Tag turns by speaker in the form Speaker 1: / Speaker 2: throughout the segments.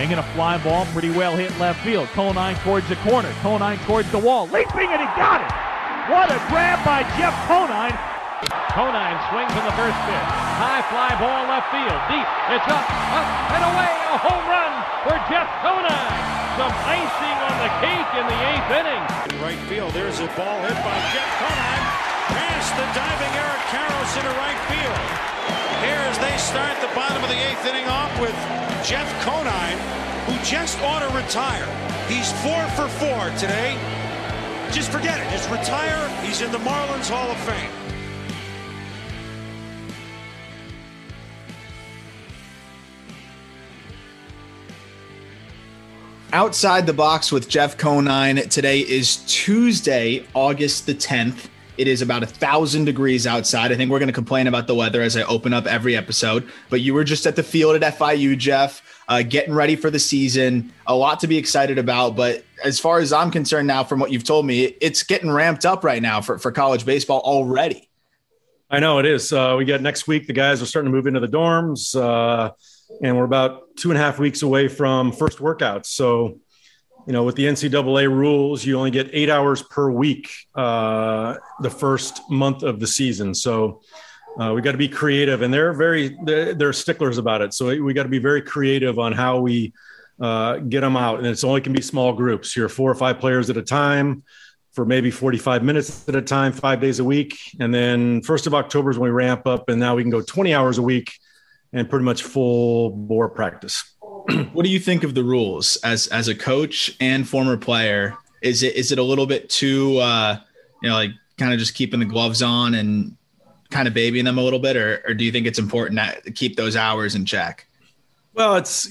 Speaker 1: swing and a fly ball pretty well hit left field. Conine towards the corner. Conine towards the wall. Leaping and he got it. What a grab by Jeff Conine.
Speaker 2: Conine swings in the first pitch. High fly ball left field. Deep. It's up, up, and away. A home run for Jeff Conine. Some icing on the cake in the eighth inning.
Speaker 3: In right field, there's a ball hit by Jeff Conine. Past the diving Eric Karros into right field. Here as they start the bottom of the eighth inning off with Jeff Conine, who just ought to retire. He's four for four today. Just forget it. Just retire. He's in the Marlins Hall of Fame.
Speaker 4: Outside the box with Jeff Conine. Today is Tuesday, August the 10th. It is about a thousand degrees outside. I think we're going to complain about the weather as I open up every episode. But you were just at the field at FIU, Jeff, uh, getting ready for the season. A lot to be excited about. But as far as I'm concerned now, from what you've told me, it's getting ramped up right now for, for college baseball already.
Speaker 5: I know it is. Uh, we got next week. The guys are starting to move into the dorms. Uh, and we're about two and a half weeks away from first workouts. So, you know, with the NCAA rules, you only get eight hours per week uh, the first month of the season. So, uh, we got to be creative, and they're very they're, they're, sticklers about it. So we got to be very creative on how we uh, get them out, and it's only can be small groups. You're four or five players at a time for maybe 45 minutes at a time, five days a week, and then first of October is when we ramp up, and now we can go 20 hours a week and pretty much full bore practice.
Speaker 4: what do you think of the rules as as a coach and former player? Is it is it a little bit too uh, you know like kind of just keeping the gloves on and kind of babying them a little bit, or, or do you think it's important to keep those hours in check?
Speaker 5: Well, it's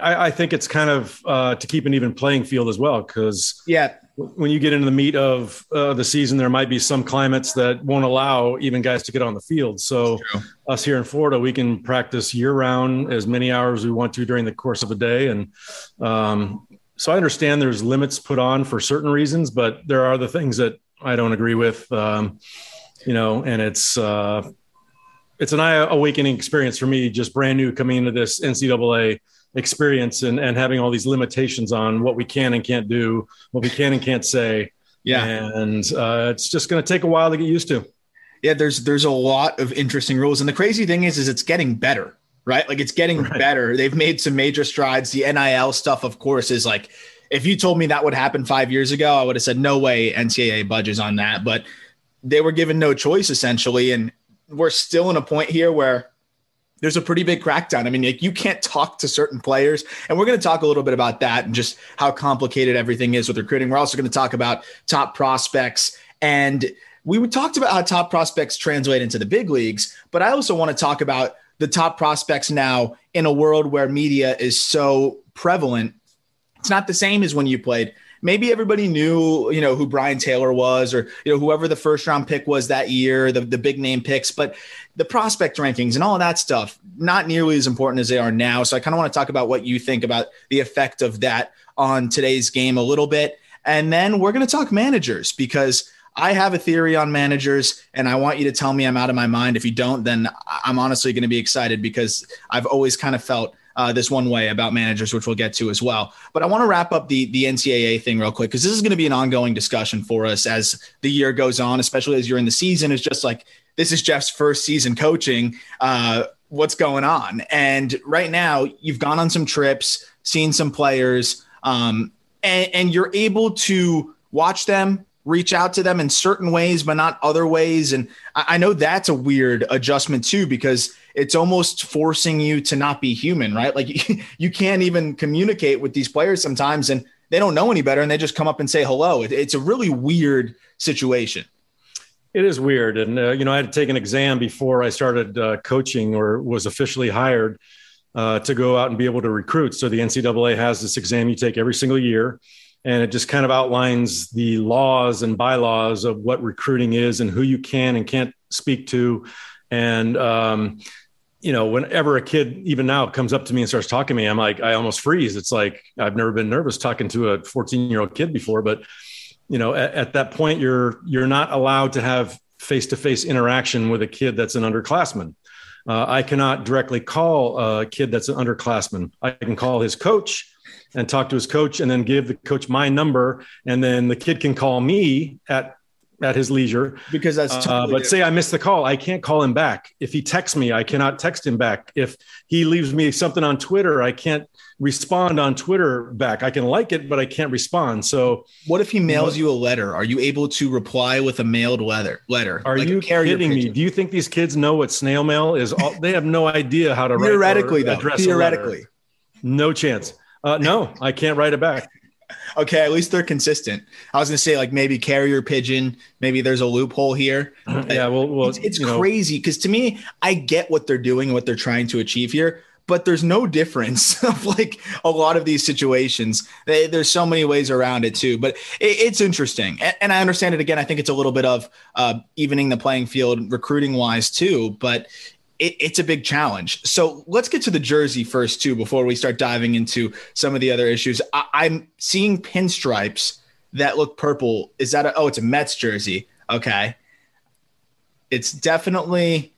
Speaker 5: I, I think it's kind of uh, to keep an even playing field as well because
Speaker 4: yeah,
Speaker 5: when you get into the meat of uh, the season, there might be some climates that won't allow even guys to get on the field. So, us here in Florida, we can practice year round as many hours we want to during the course of a day. And um, so, I understand there's limits put on for certain reasons, but there are the things that I don't agree with. Um, you know, and it's uh, it's an eye awakening experience for me, just brand new coming into this NCAA experience and, and having all these limitations on what we can and can't do, what we can and can't say.
Speaker 4: Yeah.
Speaker 5: And uh, it's just going to take a while to get used to.
Speaker 4: Yeah, there's there's a lot of interesting rules, and the crazy thing is, is it's getting better, right? Like it's getting right. better. They've made some major strides. The NIL stuff, of course, is like if you told me that would happen five years ago, I would have said no way NCAA budges on that. But they were given no choice essentially, and we're still in a point here where there's a pretty big crackdown. I mean, like you can't talk to certain players, and we're going to talk a little bit about that and just how complicated everything is with recruiting. We're also going to talk about top prospects, and we talked about how top prospects translate into the big leagues, but I also want to talk about the top prospects now in a world where media is so prevalent. It's not the same as when you played maybe everybody knew, you know, who Brien Taylor was or, you know, whoever the first round pick was that year, the, the big name picks, but the prospect rankings and all of that stuff, not nearly as important as they are now. So I kind of want to talk about what you think about the effect of that on today's game a little bit. And then we're going to talk managers because I have a theory on managers, and I want you to tell me I'm out of my mind. If you don't, then I'm honestly going to be excited because I've always kind of felt uh, this one way about managers, which we'll get to as well. But I want to wrap up the the NCAA thing real quick because this is going to be an ongoing discussion for us as the year goes on, especially as you're in the season. It's just like this is Jeff's first season coaching. Uh, what's going on? And right now, you've gone on some trips, seen some players, um, and, and you're able to watch them reach out to them in certain ways, but not other ways. And I, know that's a weird adjustment too, because it's almost forcing you to not be human, right? Like you, you can't even communicate with these players sometimes and they don't know any better and they just come up and say hello. It, it's a really weird situation.
Speaker 5: It is weird. And, uh, you know, I had to take an exam before I started uh, coaching or was officially hired uh, to go out and be able to recruit. So the NCAA has this exam you take every single year and it just kind of outlines the laws and bylaws of what recruiting is and who you can and can't speak to. And um, you know whenever a kid even now comes up to me and starts talking to me i'm like i almost freeze. It's like i've never been nervous talking to a 14 year old kid before but you know at, at that point you're you're not allowed to have face-to-face interaction with a kid that's an underclassman. Uh, I cannot directly call a kid that's an underclassman. I can call his coach and talk to his coach and then give the coach my number. And then the kid can call me at at his leisure.
Speaker 4: Because that's
Speaker 5: uh,
Speaker 4: totally
Speaker 5: but say i miss the call i can't call him back. If he texts me i cannot text him back. If he leaves me something on twitter i can't respond on twitter back. I can like it but i can't respond. So
Speaker 4: what if he mails you a letter? Are you able to reply with a mailed letter letter
Speaker 5: are
Speaker 4: like
Speaker 5: you kidding me? do you think these kids know what snail mail is? All, they have no idea how to write or
Speaker 4: theoretically though.
Speaker 5: address
Speaker 4: theoretically.
Speaker 5: No chance uh, no i can't write it back
Speaker 4: okay, at least they're consistent. I was gonna say like maybe carrier pigeon, maybe there's a loophole here.
Speaker 5: yeah, well, well
Speaker 4: it's, it's crazy because to me, I get what they're doing, what they're trying to achieve here, but there's no difference of like a lot of these situations. They, there's so many ways around it too, but it, it's interesting, and, and, I understand it. Again, I think it's a little bit of uh, evening the playing field recruiting wise too, but it, it's a big challenge. So let's get to the jersey first, too, before we start diving into some of the other issues. I, am seeing pinstripes that look purple. Is that a, oh, it's a Mets jersey? Okay. It's definitely,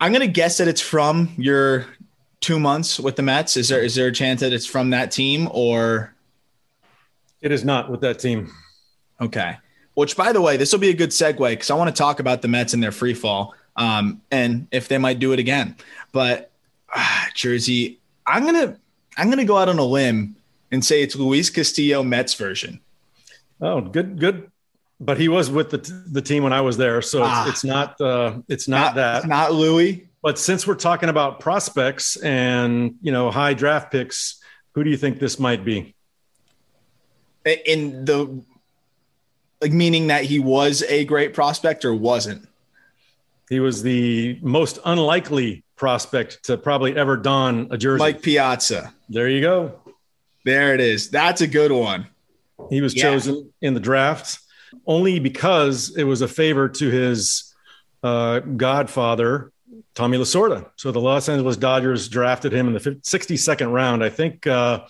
Speaker 4: I'm going to guess that it's from your two months with the Mets. Is there, is there a chance that it's from that team or?
Speaker 5: It is not with that team.
Speaker 4: Okay. Which, by the way, this will be a good segue because I want to talk about the Mets and their free fall um, and if they might do it again. But ah, Jersey, I'm gonna I'm gonna go out on a limb and say it's Luis Castillo Mets version.
Speaker 5: Oh, good, good. But he was with the t- the team when I was there, so it's,
Speaker 4: Ah.
Speaker 5: it's not uh, it's not,
Speaker 4: Not
Speaker 5: that.
Speaker 4: Not Louis.
Speaker 5: But since we're talking about prospects and you know high draft picks, who do you think this might be?
Speaker 4: In the like meaning that he was a great prospect or wasn't.
Speaker 5: He was the most unlikely prospect to probably ever don a jersey.
Speaker 4: Mike Piazza.
Speaker 5: there you go.
Speaker 4: There it is. That's a good one.
Speaker 5: He was
Speaker 4: Yeah.
Speaker 5: chosen in the draft only because it was a favor to his uh, godfather, Tommy Lasorda. So the Los Angeles Dodgers drafted him in the 50, 62nd round. I think uh,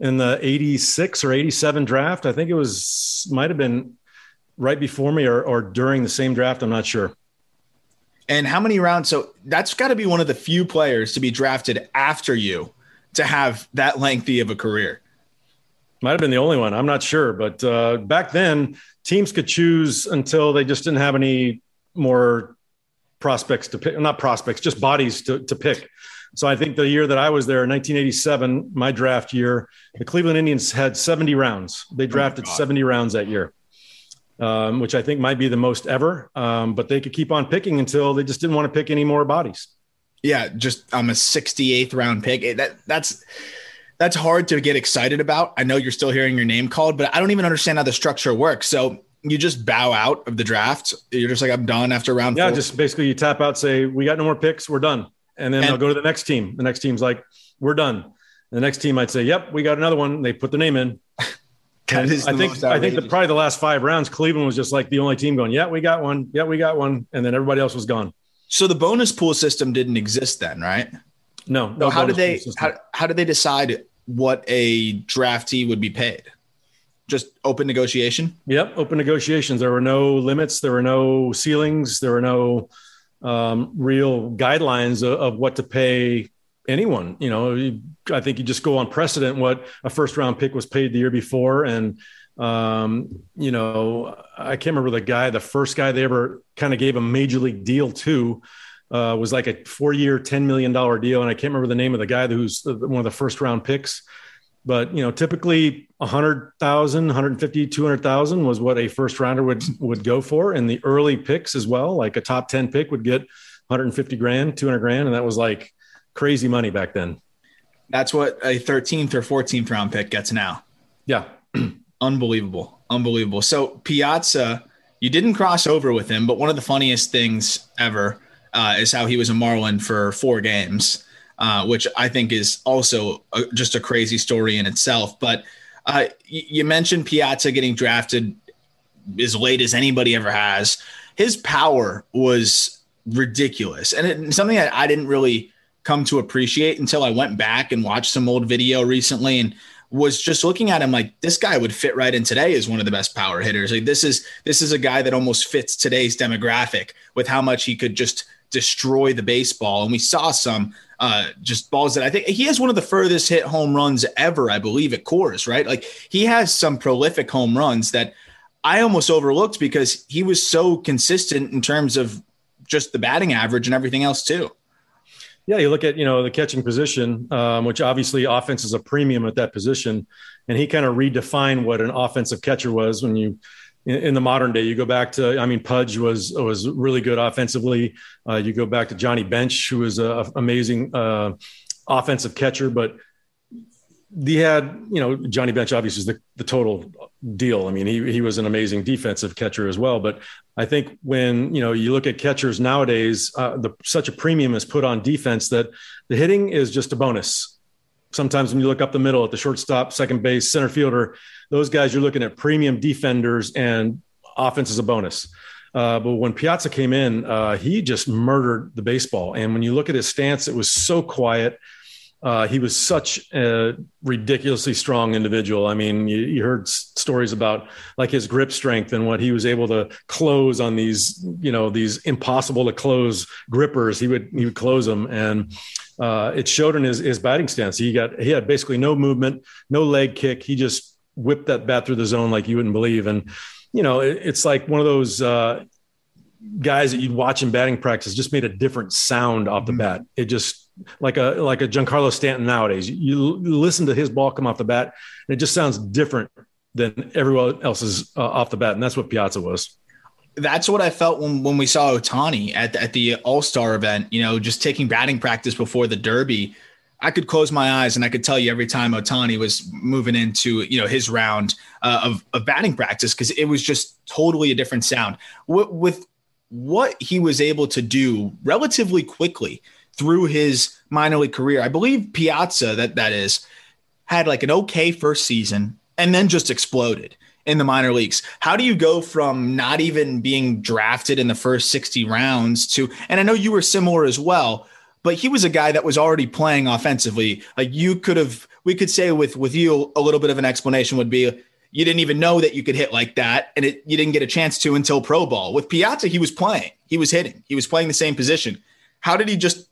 Speaker 5: in the 86 or 87 draft. I think it was, might have been right before me or, or during the same draft. I'm not sure.
Speaker 4: And how many rounds? So that's got to be one of the few players to be drafted after you to have that lengthy of a career.
Speaker 5: Might have been the only one. I'm not sure. But uh, back then, teams could choose until they just didn't have any more prospects to pick. Not prospects, just bodies to, to pick. So I think the year that I was there, 1987, my draft year, the Cleveland Indians had 70 rounds. They drafted 70 rounds that year, um, which I think might be the most ever. Um, but they could keep on picking until they just didn't want to pick any more bodies.
Speaker 4: Yeah, just I'm a 68th round pick. That that's that's hard to get excited about. I know you're still hearing your name called, but I don't even understand how the structure works. So you just bow out of the draft. You're just like I'm done after round
Speaker 5: Yeah,
Speaker 4: four.
Speaker 5: just basically you tap out, say, we got no more picks, we're done. And then
Speaker 4: And-
Speaker 5: they'll go to the next team. The next team's like, we're done. The next team might say, yep, we got another one. They put the name in.
Speaker 4: That is the
Speaker 5: I think I think
Speaker 4: outrageous.
Speaker 5: probably the last five rounds, Cleveland was just like the only team going, yeah, we got one. Yeah, we got one. And then everybody else was gone.
Speaker 4: so the bonus pool system didn't exist then, right?
Speaker 5: No.
Speaker 4: So
Speaker 5: no
Speaker 4: how did they how, how did they decide what a draftee would be paid? Just open negotiation?
Speaker 5: Yep, open negotiations. There were no limits. There were no ceilings. There were no um, real guidelines of, of what to pay anyone. You know, I think you just go on precedent what a first round pick was paid the year before, and um, you know, I can't remember the guy. The first guy they ever kind of gave a major league deal to. Uh, was like a four-year, ten million dollar deal, and I can't remember the name of the guy who's one of the first-round picks but you know typically 100000 150 200000 was what a first rounder would would go for and the early picks as well like a top 10 pick would get 150 grand 200 grand and that was like crazy money back then
Speaker 4: That's what a 13th or 14th round pick gets now.
Speaker 5: yeah
Speaker 4: Unbelievable. Unbelievable. So Piazza, you didn't cross over with him, but one of the funniest things ever uh, is how he was a Marlin for four games, uh, which I think is also a, just a crazy story in itself. But uh, y- you mentioned Piazza getting drafted as late as anybody ever has. His power was ridiculous, and it, something that I didn't really come to appreciate until I went back and watched some old video recently and was just looking at him like this guy would fit right in today as one of the best power hitters. Like this is this is a guy that almost fits today's demographic with how much he could just destroy the baseball. And we saw some uh, just balls that I think he has one of the furthest hit home runs ever, I believe, at Coors, right? Like he has some prolific home runs that I almost overlooked because he was so consistent in terms of just the batting average and everything else too.
Speaker 5: Yeah, you look at you know the catching position, um, which obviously offense is a premium at that position, and he kind of redefined what an offensive catcher was when you in, the modern day. You go back to, I mean, Pudge was was really good offensively. Uh, you go back to Johnny Bench, who was an amazing uh, offensive catcher, but he had, you know, Johnny Bench obviously is the, the total deal. I mean, he, he was an amazing defensive catcher as well. But I think when, you know, you look at catchers nowadays, uh, the, such a premium is put on defense that the hitting is just a bonus. Sometimes when you look up the middle at the shortstop, second base, center fielder, those guys, you're looking at premium defenders and offense is a bonus. Uh, but when Piazza came in, uh, he just murdered the baseball. And when you look at his stance, it was so quiet. Uh, he was such a ridiculously strong individual. I mean, you, you, heard stories about like his grip strength and what he was able to close on these, you know, these impossible to close grippers. He would he would close them, and uh, it showed in his his batting stance. He got he had basically no movement, no leg kick. He just whipped that bat through the zone like you wouldn't believe. And you know, it, it's like one of those. Uh, guys that you'd watch in batting practice just made a different sound off the mm-hmm. bat. It just like a like a Giancarlo Stanton nowadays. You, listen to his ball come off the bat, and it just sounds different than everyone else's uh, off the bat, and that's what Piazza was.
Speaker 4: That's what I felt when, when we saw Ohtani at at the All Star event. You know, just taking batting practice before the Derby. I could close my eyes and I could tell you every time Ohtani was moving into you know his round uh, of, of batting practice because it was just totally a different sound. with what he was able to do relatively quickly through his minor league career. I believe Piazza, that that is, had like an okay first season and then just exploded in the minor leagues. How do you go from not even being drafted in the first 60 rounds to, and I know you were similar as well, but he was a guy that was already playing offensively. Like you could have, we could say with with you, a little bit of an explanation would be you didn't even know that you could hit like that, and it you didn't get a chance to until pro ball. With Piazza, he was playing, he was hitting, he was playing the same position. How did he just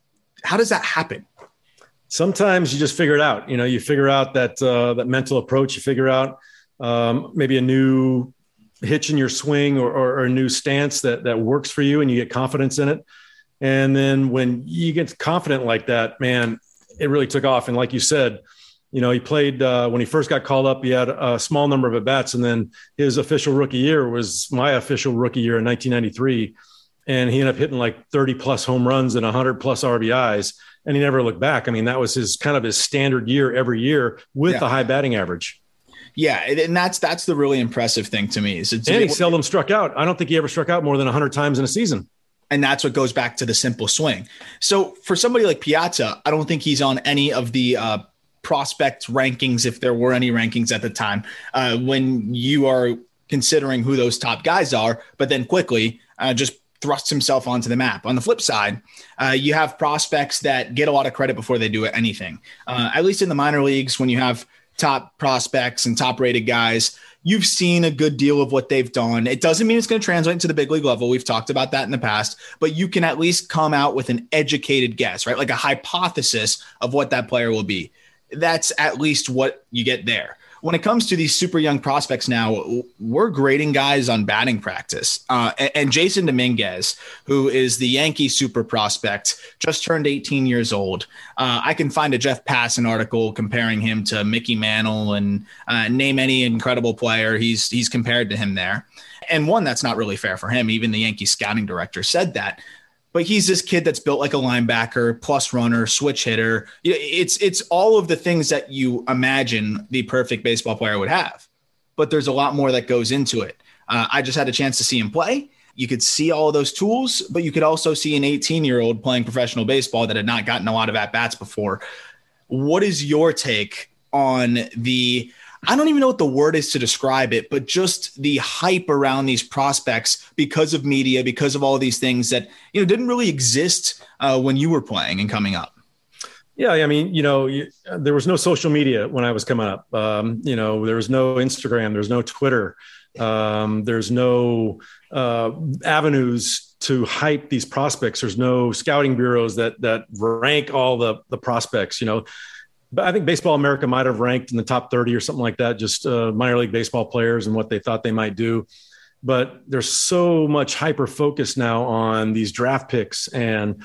Speaker 4: how does that happen?
Speaker 5: Sometimes you just figure it out. You know, you figure out that uh, that mental approach. You figure out um, maybe a new hitch in your swing or, or, or, a new stance that that works for you, and you get confidence in it. And then when you get confident like that, man, it really took off. And like you said, you know, he played uh, when he first got called up. He had a small number of at bats, and then his official rookie year was my official rookie year in 1993 and he ended up hitting like 30 plus home runs and 100 plus RBIs, and he never looked back. I mean, that was his kind of his standard year every year with yeah. a high batting average.
Speaker 4: Yeah, and that's that's the really impressive thing to me. Is
Speaker 5: and he seldom struck out. I don't think he ever struck out more than 100 times in a season.
Speaker 4: And that's what goes back to the simple swing. So for somebody like Piazza, I don't think he's on any of the uh, prospect rankings, if there were any rankings at the time, uh, when you are considering who those top guys are. But then quickly, uh, just thrusts himself onto the map. On the flip side, uh, you have prospects that get a lot of credit before they do anything. Uh, at least in the minor leagues, when you have top prospects and top rated guys, you've seen a good deal of what they've done. It doesn't mean it's going to translate into the big league level. We've talked about that in the past, but you can at least come out with an educated guess, right? Like a hypothesis of what that player will be. That's at least what you get there when it comes to these super young prospects now, we're grading guys on batting practice. Uh, and, and, Jasson Dominguez, who is the Yankee super prospect, just turned 18 years old. Uh, I can find a Jeff Passan article comparing him to Mickey Mantle and uh, name any incredible player. He's he's compared to him there. And one that's not really fair for him. Even the Yankee scouting director said that but he's this kid that's built like a linebacker, plus runner, switch hitter. It's it's all of the things that you imagine the perfect baseball player would have. But there's a lot more that goes into it. Uh, I just had a chance to see him play. You could see all of those tools, but you could also see an 18 year old playing professional baseball that had not gotten a lot of at bats before. What is your take on the I don't even know what the word is to describe it, but just the hype around these prospects because of media, because of all these things that you know didn't really exist uh, when you were playing and coming up.
Speaker 5: Yeah, I mean, you know, you, there was no social media when I was coming up. Um, you know, there was no Instagram, there's no Twitter. Um, there's no uh, avenues to hype these prospects. There's no scouting bureaus that that rank all the the prospects. You know, I think Baseball America might have ranked in the top 30 or something like that, just uh, minor league baseball players and what they thought they might do. But there's so much hyper focus now on these draft picks and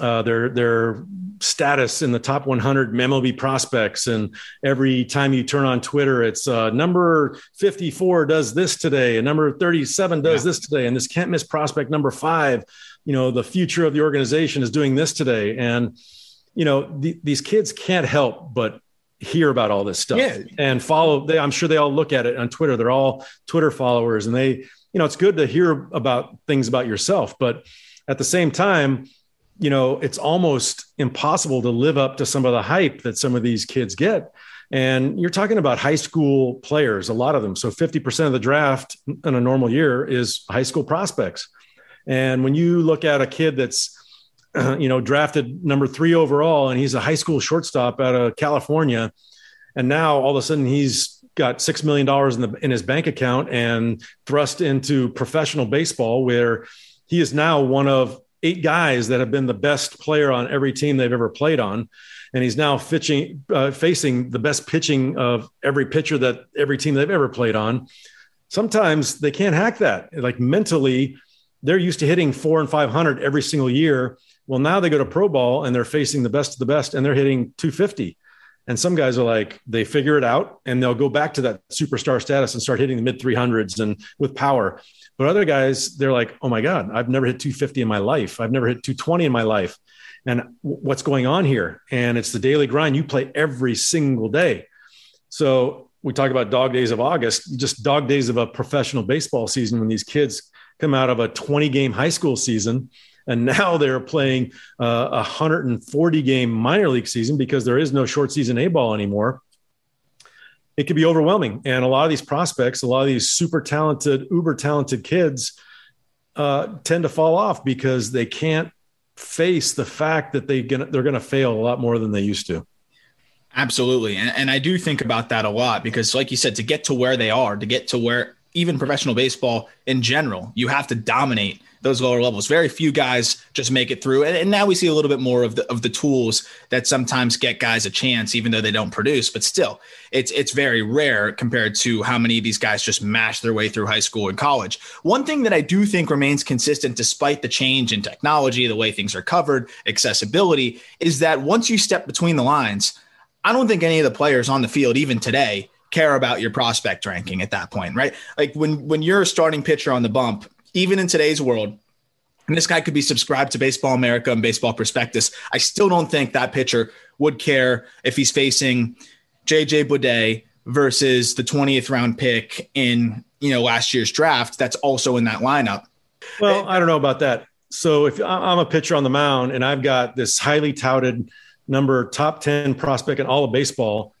Speaker 5: uh, their their status in the top 100 MLB prospects, and every time you turn on Twitter, it's uh, number 54 does this today, and number 37 does yeah. this today, and this can't miss prospect number five. You know, the future of the organization is doing this today, and you know the, these kids can't help but hear about all this stuff yeah. and follow. They, I'm sure they all look at it on Twitter. They're all Twitter followers, and they, you know, it's good to hear about things about yourself, but at the same time you know, it's almost impossible to live up to some of the hype that some of these kids get. And you're talking about high school players, a lot of them. So 50% of the draft in a normal year is high school prospects. And when you look at a kid that's, you know, drafted number three overall, and he's a high school shortstop out of California, and now all of a sudden he's got six million dollars in the in his bank account and thrust into professional baseball, where he is now one of eight guys that have been the best player on every team they've ever played on. And he's now fitching, uh, facing the best pitching of every pitcher that every team they've ever played on. Sometimes they can't hack that. Like mentally, they're used to hitting four and 500 every single year. Well, now they go to pro ball and they're facing the best of the best and they're hitting 250. And some guys are like, they figure it out and they'll go back to that superstar status and start hitting the mid 300s and with power. But other guys, they're like, oh my God, I've never hit 250 in my life. I've never hit 220 in my life. And what's going on here? And it's the daily grind. You play every single day. So we talk about dog days of August, just dog days of a professional baseball season when these kids come out of a 20 game high school season. And now they're playing uh, a 140 game minor league season because there is no short season A ball anymore it could be overwhelming. And a lot of these prospects, a lot of these super talented, uber talented kids uh, tend to fall off because they can't face the fact that they gonna, they're going to fail a lot more than they used to.
Speaker 4: Absolutely. And, and I do think about that a lot because, like you said, to get to where they are, to get to where even professional baseball in general, you have to dominate those lower levels. Very few guys just make it through. And, and, now we see a little bit more of the of the tools that sometimes get guys a chance, even though they don't produce. But still, it's it's very rare compared to how many of these guys just mash their way through high school and college. One thing that I do think remains consistent despite the change in technology, the way things are covered, accessibility, is that once you step between the lines, I don't think any of the players on the field, even today, care about your prospect ranking at that point, right? Like when when you're a starting pitcher on the bump, even in today's world, and this guy could be subscribed to Baseball America and Baseball Prospectus. I still don't think that pitcher would care if he's facing JJ Bleday versus the 20th round pick in you know last year's draft that's also in that lineup.
Speaker 5: Well, I don't know about that. So if I'm a pitcher on the mound and I've got this highly touted number top 10 prospect in all of baseball,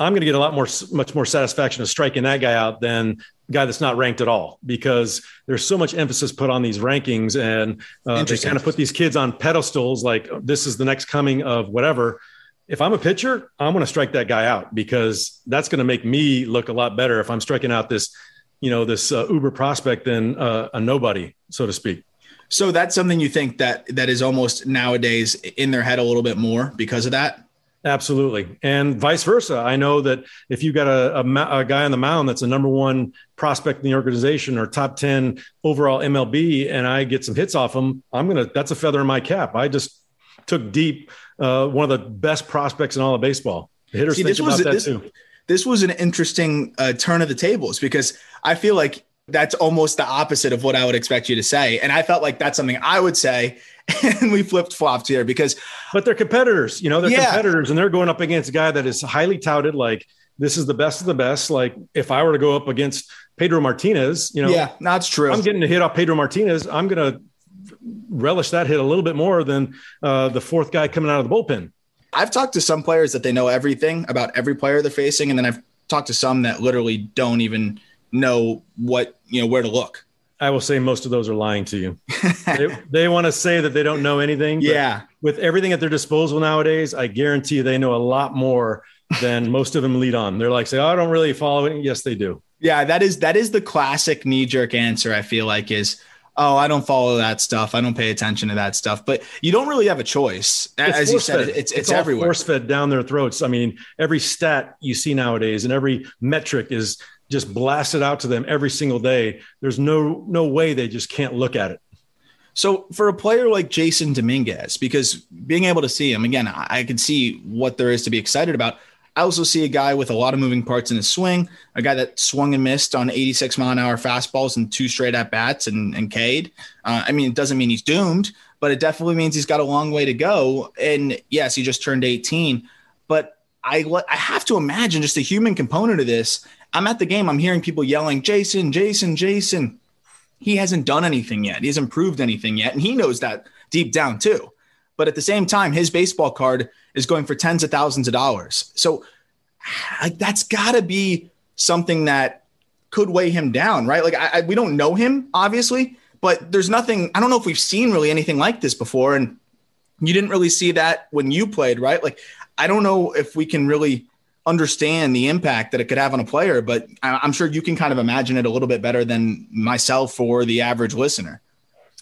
Speaker 5: I'm going to get a lot more, much more satisfaction of striking that guy out than guy that's not ranked at all because there's so much emphasis put on these rankings and uh, they kind of put these kids on pedestals like this is the next coming of whatever. If i'm a pitcher i'm going to strike that guy out because that's going to make me look a lot better if i'm striking out this you know this uh, uber prospect than uh, a nobody so to speak.
Speaker 4: So that's something you think that that is almost nowadays in their head a little bit more because of that
Speaker 5: Absolutely. And vice versa. I know that if you've got a, a, a, guy on the mound that's a number one prospect in the organization or top 10 overall MLB, and I get some hits off him, I'm going to, that's a feather in my cap. I just took deep uh, one of the best prospects in all of baseball. The hitters See, think about was, that
Speaker 4: this,
Speaker 5: too.
Speaker 4: This was an interesting uh, turn of the tables because I feel like that's almost the opposite of what I would expect you to say. And I felt like that's something I would say. And we flipped flopped here because,
Speaker 5: but they're competitors, you know, they're yeah. competitors and they're going up against a guy that is highly touted. Like this is the best of the best. Like if I were to go up against Pedro Martinez, you know,
Speaker 4: yeah, that's true.
Speaker 5: I'm getting a hit off Pedro Martinez. I'm going to relish that hit a little bit more than uh, the fourth guy coming out of the bullpen.
Speaker 4: I've talked to some players that they know everything about every player they're facing. And then I've talked to some that literally don't even know what you know where to look.
Speaker 5: I will say most of those are lying to you. they, they want to say that they don't know anything.
Speaker 4: Yeah.
Speaker 5: With everything at their disposal nowadays, I guarantee you they know a lot more than most of them lead on. They're like, say, oh, I don't really follow it. Yes, they do.
Speaker 4: Yeah, that is that is the classic knee jerk answer. I feel like is oh, I don't follow that stuff. I don't pay attention to that stuff. But you don't really have a choice.
Speaker 5: It's
Speaker 4: As you said, it's, it's,
Speaker 5: it's
Speaker 4: everywhere.
Speaker 5: Force fed down their throats. I mean, every stat you see nowadays and every metric is just blasted out to them every single day. There's no no way they just can't look at it.
Speaker 4: So for a player like Jasson Dominguez, because being able to see him again, I, can see what there is to be excited about. I also see a guy with a lot of moving parts in his swing, a guy that swung and missed on 86 mile an hour fastballs and two straight at bats and, and Cade. Uh, I mean, it doesn't mean he's doomed, but it definitely means he's got a long way to go. And yes, he just turned 18, but I, I have to imagine just the human component of this. I'm at the game, I'm hearing people yelling, Jason, Jason, Jasson. He hasn't done anything yet. He hasn't proved anything yet. And he knows that deep down too. But at the same time, his baseball card is going for tens of thousands of dollars. So like that's got to be something that could weigh him down, right? Like I, I, we don't know him obviously, but there's nothing. I don't know if we've seen really anything like this before, and you didn't really see that when you played, right? Like I don't know if we can really understand the impact that it could have on a player, but I'm sure you can kind of imagine it a little bit better than myself or the average listener.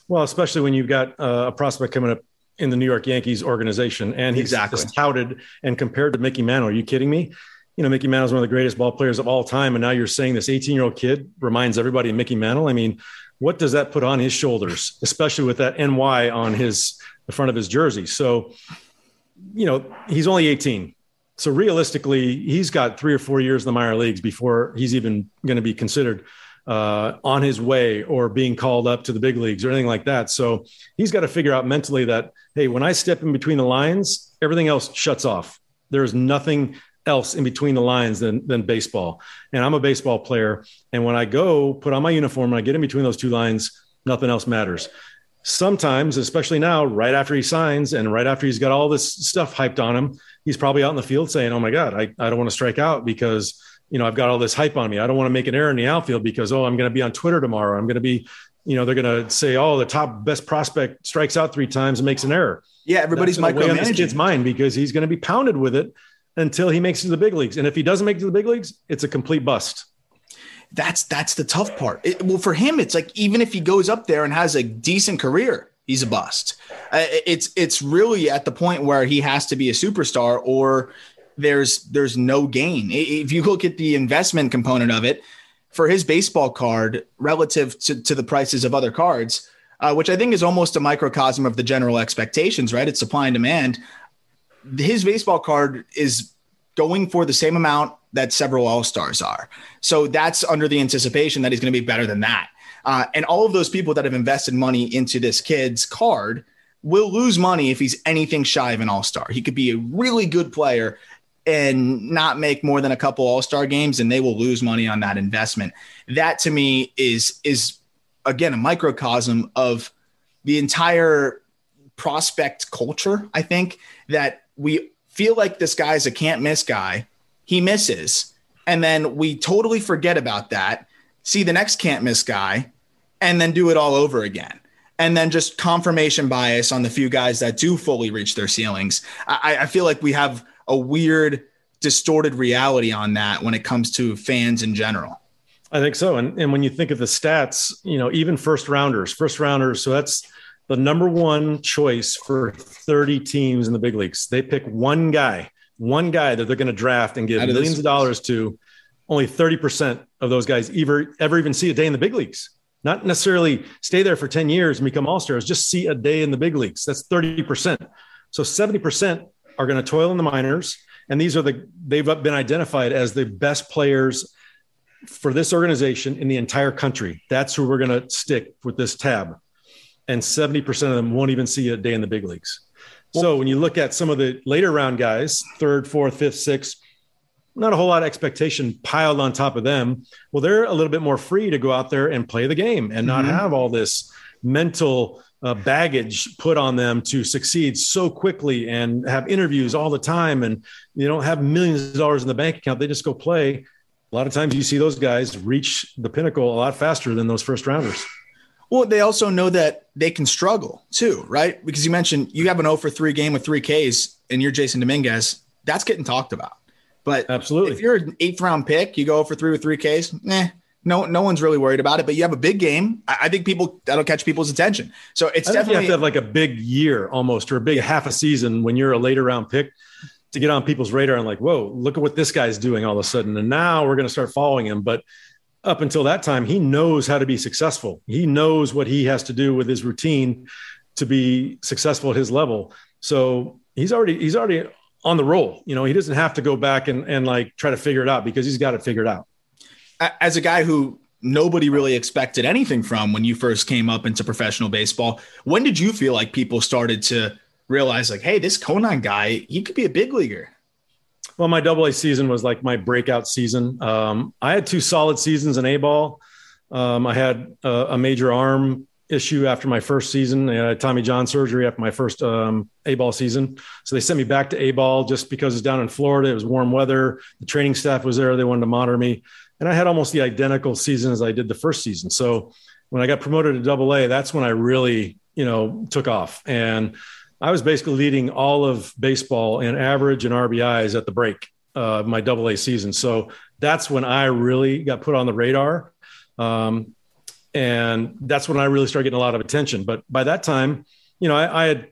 Speaker 5: Well, especially when you've got uh, a prospect coming up in the New York Yankees organization, and he's
Speaker 4: exactly.
Speaker 5: touted and compared to Mickey Mantle. Are you kidding me? You know, Mickey Mantle is one of the greatest ball players of all time, and now you're saying this 18 year old kid reminds everybody of Mickey Mantle. I mean, what does that put on his shoulders, especially with that NY on his the front of his jersey? So, you know, he's only 18. So realistically, he's got three or four years in the minor leagues before he's even going to be considered uh, on his way or being called up to the big leagues or anything like that. So he's got to figure out mentally that, hey, when I step in between the lines, everything else shuts off. There's nothing else in between the lines than, than baseball. And I'm a baseball player. And when I go put on my uniform and I get in between those two lines, nothing else matters. Sometimes, especially now, right after he signs and right after he's got all this stuff hyped on him, he's probably out in the field saying, Oh my God, I, I don't want to strike out because you know, I've got all this hype on me. I don't want to make an error in the outfield because, oh, I'm going to be on Twitter tomorrow. I'm going to be, you know, they're going to say, oh, the top best prospect strikes out three times and makes an error.
Speaker 4: Yeah, everybody's micromanaging
Speaker 5: kid's mind because he's going to be pounded with it until he makes it to the big leagues. And if he doesn't make it to the big leagues, it's a complete bust.
Speaker 4: That's that's the tough part. It, well, for him, it's like even if he goes up there and has a decent career, he's a bust. Uh, it's it's really at the point where he has to be a superstar or there's there's no gain. If you look at the investment component of it for his baseball card relative to, to the prices of other cards, uh, which I think is almost a microcosm of the general expectations, right? It's supply and demand. His baseball card is going for the same amount that several All Stars are. So that's under the anticipation that he's going to be better than that. Uh, and all of those people that have invested money into this kid's card will lose money if he's anything shy of an All Star. He could be a really good player and not make more than a couple all-star games and they will lose money on that investment that to me is is again a microcosm of the entire prospect culture i think that we feel like this guy's a can't miss guy he misses and then we totally forget about that see the next can't miss guy and then do it all over again and then just confirmation bias on the few guys that do fully reach their ceilings i, I feel like we have a weird distorted reality on that when it comes to fans in general.
Speaker 5: I think so. And, and when you think of the stats, you know, even first rounders, first rounders, so that's the number one choice for 30 teams in the big leagues. They pick one guy, one guy that they're going to draft and give millions of dollars to. Only 30% of those guys ever, ever even see a day in the big leagues. Not necessarily stay there for 10 years and become all stars, just see a day in the big leagues. That's 30%. So 70% are going to toil in the minors. And these are the, they've been identified as the best players for this organization in the entire country. That's who we're going to stick with this tab. And 70% of them won't even see a day in the big leagues. So when you look at some of the later round guys, third, fourth, fifth, sixth, not a whole lot of expectation piled on top of them. Well, they're a little bit more free to go out there and play the game and not mm-hmm. have all this mental uh, baggage put on them to succeed so quickly and have interviews all the time and you don't have millions of dollars in the bank account they just go play a lot of times you see those guys reach the pinnacle a lot faster than those first rounders
Speaker 4: well they also know that they can struggle too right because you mentioned you have an 0 for 3 game with 3 ks and you're Jasson Dominguez that's getting talked about But
Speaker 5: absolutely,
Speaker 4: if you're an eighth round pick, you go for three with three Ks. Eh, no, no one's really worried about it. But you have a big game. I, I think people that'll catch people's attention. So it's definitely
Speaker 5: you have to have like a big year almost, or a big half a season when you're a later round pick to get on people's radar and like, whoa, look at what this guy's doing all of a sudden. And now we're going to start following him. But up until that time, he knows how to be successful. He knows what he has to do with his routine to be successful at his level. So he's already he's already on the roll. You know, he doesn't have to go back and, and like try to figure it out because he's got it figured out.
Speaker 4: As a guy who nobody really expected anything from when you first came up into professional baseball, when did you feel like people started to realize like, hey, this Conine guy, he could be a big leaguer?
Speaker 5: Well, my double A season was like my breakout season. Um, I had two solid seasons in A ball. Um, I had a, a, major arm issue after my first season. I had Tommy John surgery after my first um, A ball season. So they sent me back to A ball just because it's down in Florida. It was warm weather. The training staff was there. They wanted to monitor me. And I had almost the identical season as I did the first season. So when I got promoted to double A, that's when I really, you know, took off. And I was basically leading all of baseball in average and RBIs at the break uh, my double A season. So that's when I really got put on the radar. Um, and that's when I really started getting a lot of attention. But by that time, you know, I, I had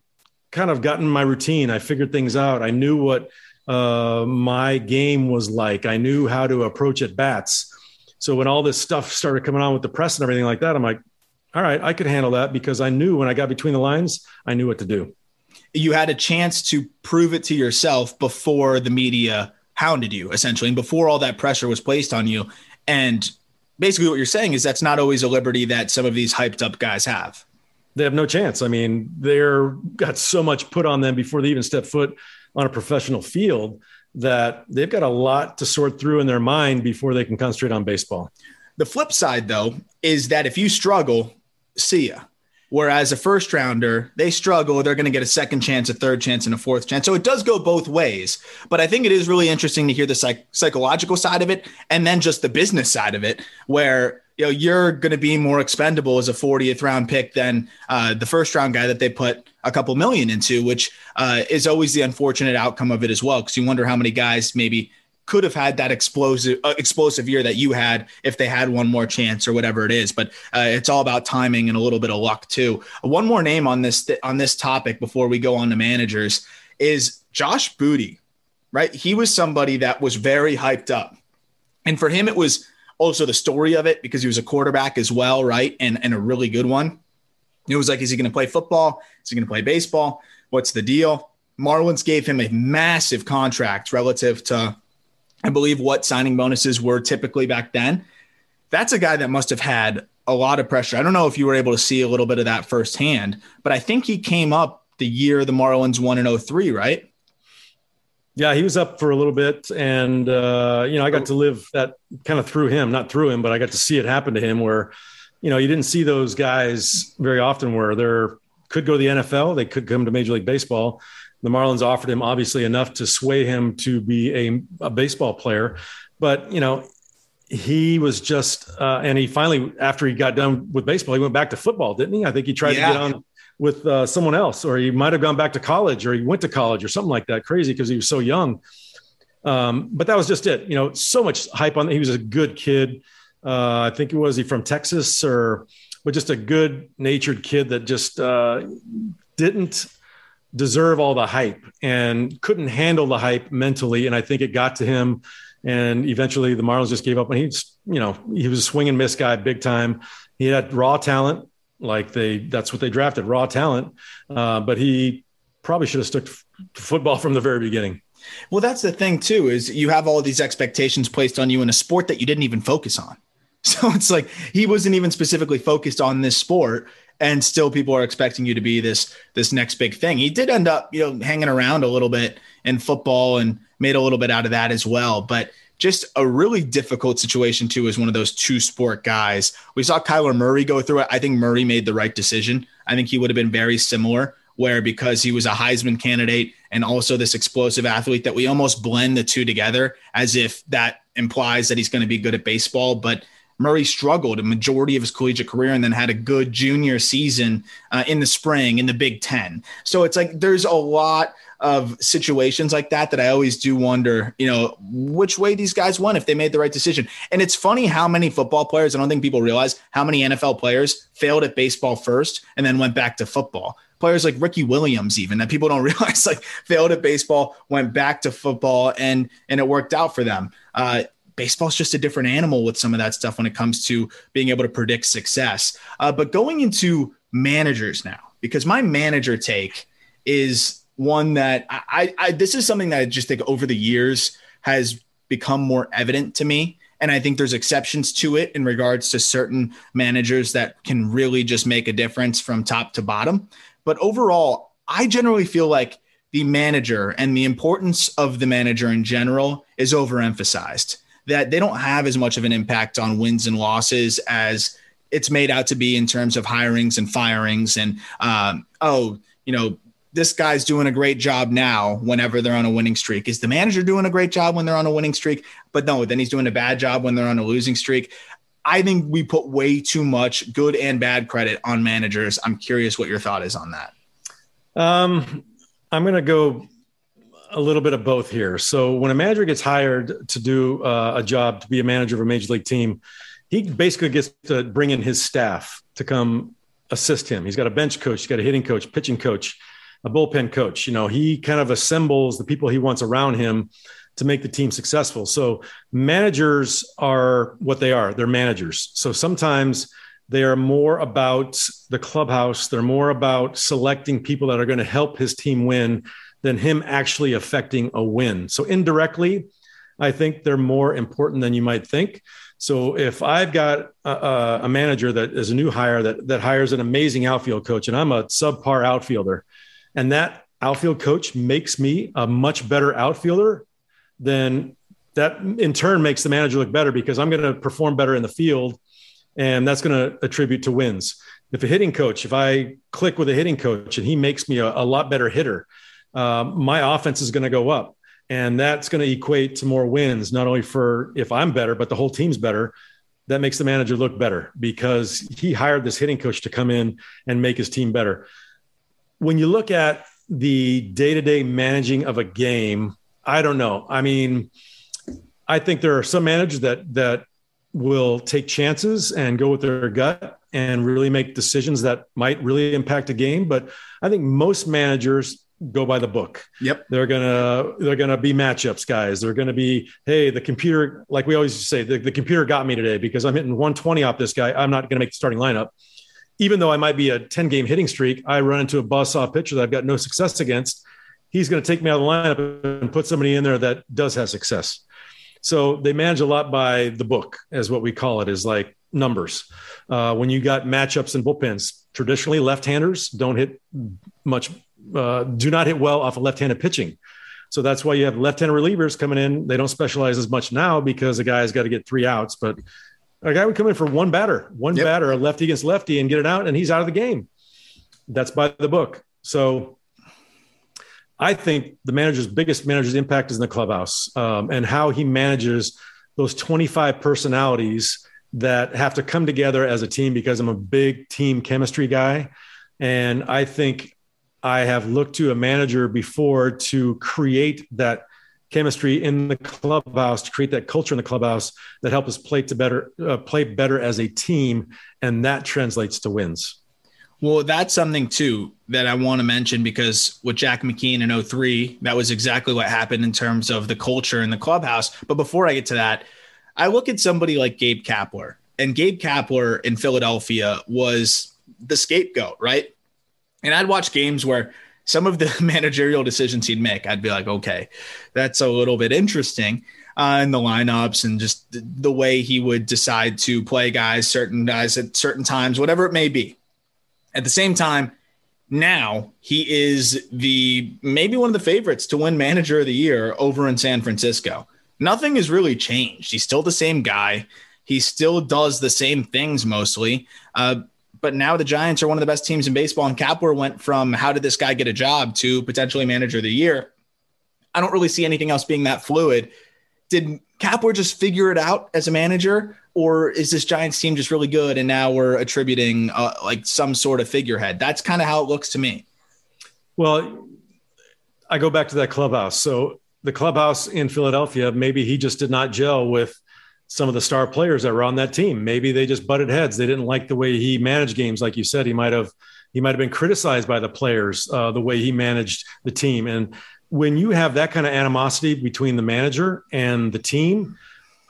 Speaker 5: kind of gotten my routine. I figured things out. I knew what uh, my game was like. I knew how to approach at bats. So when all this stuff started coming on with the press and everything like that, I'm like, all right, I could handle that because I knew when I got between the lines, I knew what to do
Speaker 4: you had a chance to prove it to yourself before the media hounded you essentially and before all that pressure was placed on you. And basically what you're saying is that's not always a liberty that some of these hyped up guys have.
Speaker 5: They have no chance. I mean they're got so much put on them before they even step foot on a professional field that they've got a lot to sort through in their mind before they can concentrate on baseball.
Speaker 4: The flip side though is that if you struggle see ya Whereas a first rounder, they struggle. They're going to get a second chance, a third chance, and a fourth chance. So it does go both ways. But I think it is really interesting to hear the psych- psychological side of it and then just the business side of it, where you know you're going to be more expendable as a 40th round pick than uh, the first round guy that they put a couple million into, which uh, is always the unfortunate outcome of it as well. Because you wonder how many guys maybe could have had that explosive uh, explosive year that you had if they had one more chance or whatever it is. But uh, it's all about timing and a little bit of luck too. One more name on this on this topic before we go on to managers is Josh Booty. Right, he was somebody that was very hyped up, and for him it was also the story of it because he was a quarterback as well, right, and and a really good one. It was like, is he going to play football? Is he going to play baseball? What's the deal? Marlins gave him a massive contract relative to I believe what signing bonuses were typically back then. That's a guy that must have had a lot of pressure. I don't know if you were able to see a little bit of that firsthand, but I think he came up the year the Marlins won in 03, right?
Speaker 5: Yeah, he was up for a little bit, and uh, you know, I got to live that kind of through him, not through him, but I got to see it happen to him. Where, you know, you didn't see those guys very often. Where they're could go to the NFL, they could come to Major League Baseball, the Marlins offered him obviously enough to sway him to be a, a baseball player. But, you know, he was just, uh, and he finally, after he got done with baseball, he went back to football, didn't he? I think he tried yeah. to get on with uh, someone else, or he might have gone back to college, or he went to college, or something like that. Crazy because he was so young. Um, but that was just it. You know, so much hype on. He was a good kid. Uh, I think it was he from Texas, or but just a good natured kid that just uh, didn't deserve all the hype and couldn't handle the hype mentally. And I think it got to him. And eventually the Marlins just gave up. And he's, you know, he was a swing and miss guy big time. He had raw talent, like they, that's what they drafted, raw talent. Uh, but he probably should have stuck to football from the very beginning.
Speaker 4: Well, that's the thing too, is you have all these expectations placed on you in a sport that you didn't even focus on. So it's like he wasn't even specifically focused on this sport and still people are expecting you to be this this next big thing. He did end up, you know, hanging around a little bit in football and made a little bit out of that as well, but just a really difficult situation too as one of those two sport guys. We saw Kyler Murray go through it. I think Murray made the right decision. I think he would have been very similar where because he was a Heisman candidate and also this explosive athlete that we almost blend the two together as if that implies that he's going to be good at baseball, but Murray struggled a majority of his collegiate career and then had a good junior season uh, in the spring in the Big Ten. So it's like there's a lot of situations like that that I always do wonder, you know, which way these guys went if they made the right decision. And it's funny how many football players, I don't think people realize how many NFL players failed at baseball first and then went back to football. Players like Ricky Williams, even that people don't realize, like failed at baseball, went back to football, and and it worked out for them. Uh, baseball's just a different animal with some of that stuff when it comes to being able to predict success. Uh, but going into managers now, because my manager take is one that I, I this is something that I just think over the years has become more evident to me. And I think there's exceptions to it in regards to certain managers that can really just make a difference from top to bottom. But overall, I generally feel like the manager and the importance of the manager in general is overemphasized. That they don't have as much of an impact on wins and losses as it's made out to be in terms of hirings and firings and um, oh, you know, this guy's doing a great job now whenever they're on a winning streak. Is the manager doing a great job when they're on a winning streak? But no, then he's doing a bad job when they're on a losing streak. I think we put way too much good and bad credit on managers. I'm curious what your thought is on that.
Speaker 5: Um, I'm going to go a little bit of both here. So when a manager gets hired to do uh, a job to be a manager of a major league team, he basically gets to bring in his staff to come assist him. He's got a bench coach, he's got a hitting coach, pitching coach a bullpen coach. You know, he kind of assembles the people he wants around him to make the team successful. So managers are what they are. They're managers. So sometimes they are more about the clubhouse. They're more about selecting people that are going to help his team win than him actually affecting a win. So indirectly, I think they're more important than you might think. So if I've got a, a, manager that is a new hire that that hires an amazing outfield coach, and I'm a subpar outfielder, and that outfield coach makes me a much better outfielder, then that in turn makes the manager look better because I'm going to perform better in the field and that's going to attribute to wins. If a hitting coach, if I click with a hitting coach and he makes me a, a lot better hitter, um, my offense is going to go up and that's going to equate to more wins, not only for if I'm better, but the whole team's better. That makes the manager look better because he hired this hitting coach to come in and make his team better when you look at the day-to-day managing of a game, I don't know. I mean, I think there are some managers that that will take chances and go with their gut and really make decisions that might really impact a game. But I think most managers go by the book.
Speaker 4: Yep.
Speaker 5: They're gonna they're gonna be matchups guys. They're gonna be, hey, the computer, like we always say, the, the computer got me today because I'm hitting 120 off this guy. I'm not gonna make the starting lineup even though I might be a 10 game hitting streak, I run into a buzz saw pitcher that I've got no success against. He's going to take me out of the lineup and put somebody in there that does have success. So they manage a lot by the book, as what we call it, is like numbers. Uh, when you got matchups and bullpens, traditionally left-handers don't hit much, uh, do not hit well off of left-handed pitching. So that's why you have left-handed relievers coming in. They don't specialize as much now because a guy's got to get three outs, but a guy would come in for one batter, one yep. batter, a lefty against lefty, and get it out, and he's out of the game. That's by the book. So I think the manager's biggest manager's impact is in the clubhouse um, and how he manages those 25 personalities that have to come together as a team because I'm a big team chemistry guy. And I think I have looked to a manager before to create that chemistry in the clubhouse to create that culture in the clubhouse that help us play to better uh, play better as a team and that translates to wins.
Speaker 4: Well that's something too that i want to mention because with jack mckeon in 03 that was exactly what happened in terms of the culture in the clubhouse. But before i get to that i look at somebody like gabe kapler. And gabe kapler in philadelphia was the scapegoat right and i'd watch games where some of the managerial decisions he'd make, I'd be like, okay, that's a little bit interesting. Uh, in the lineups and just the way he would decide to play guys, certain guys at certain times, whatever it may be. At the same time, now he is the maybe one of the favorites to win manager of the year over in San Francisco. Nothing has really changed. He's still the same guy. He still does the same things mostly. Uh, but now the Giants are one of the best teams in baseball. And Kapler went from how did this guy get a job to potentially manager of the year. I don't really see anything else being that fluid. Did Kapler just figure it out as a manager, or is this Giants team just really good and now we're attributing uh, like some sort of figurehead? That's kind of how it looks to me.
Speaker 5: Well, I go back to that clubhouse. So the clubhouse in Philadelphia, maybe he just did not gel with some of the star players that were on that team. Maybe they just butted heads. They didn't like the way he managed games. Like you said, he might have he might have been criticized by the players uh, the way he managed the team. And when you have that kind of animosity between the manager and the team,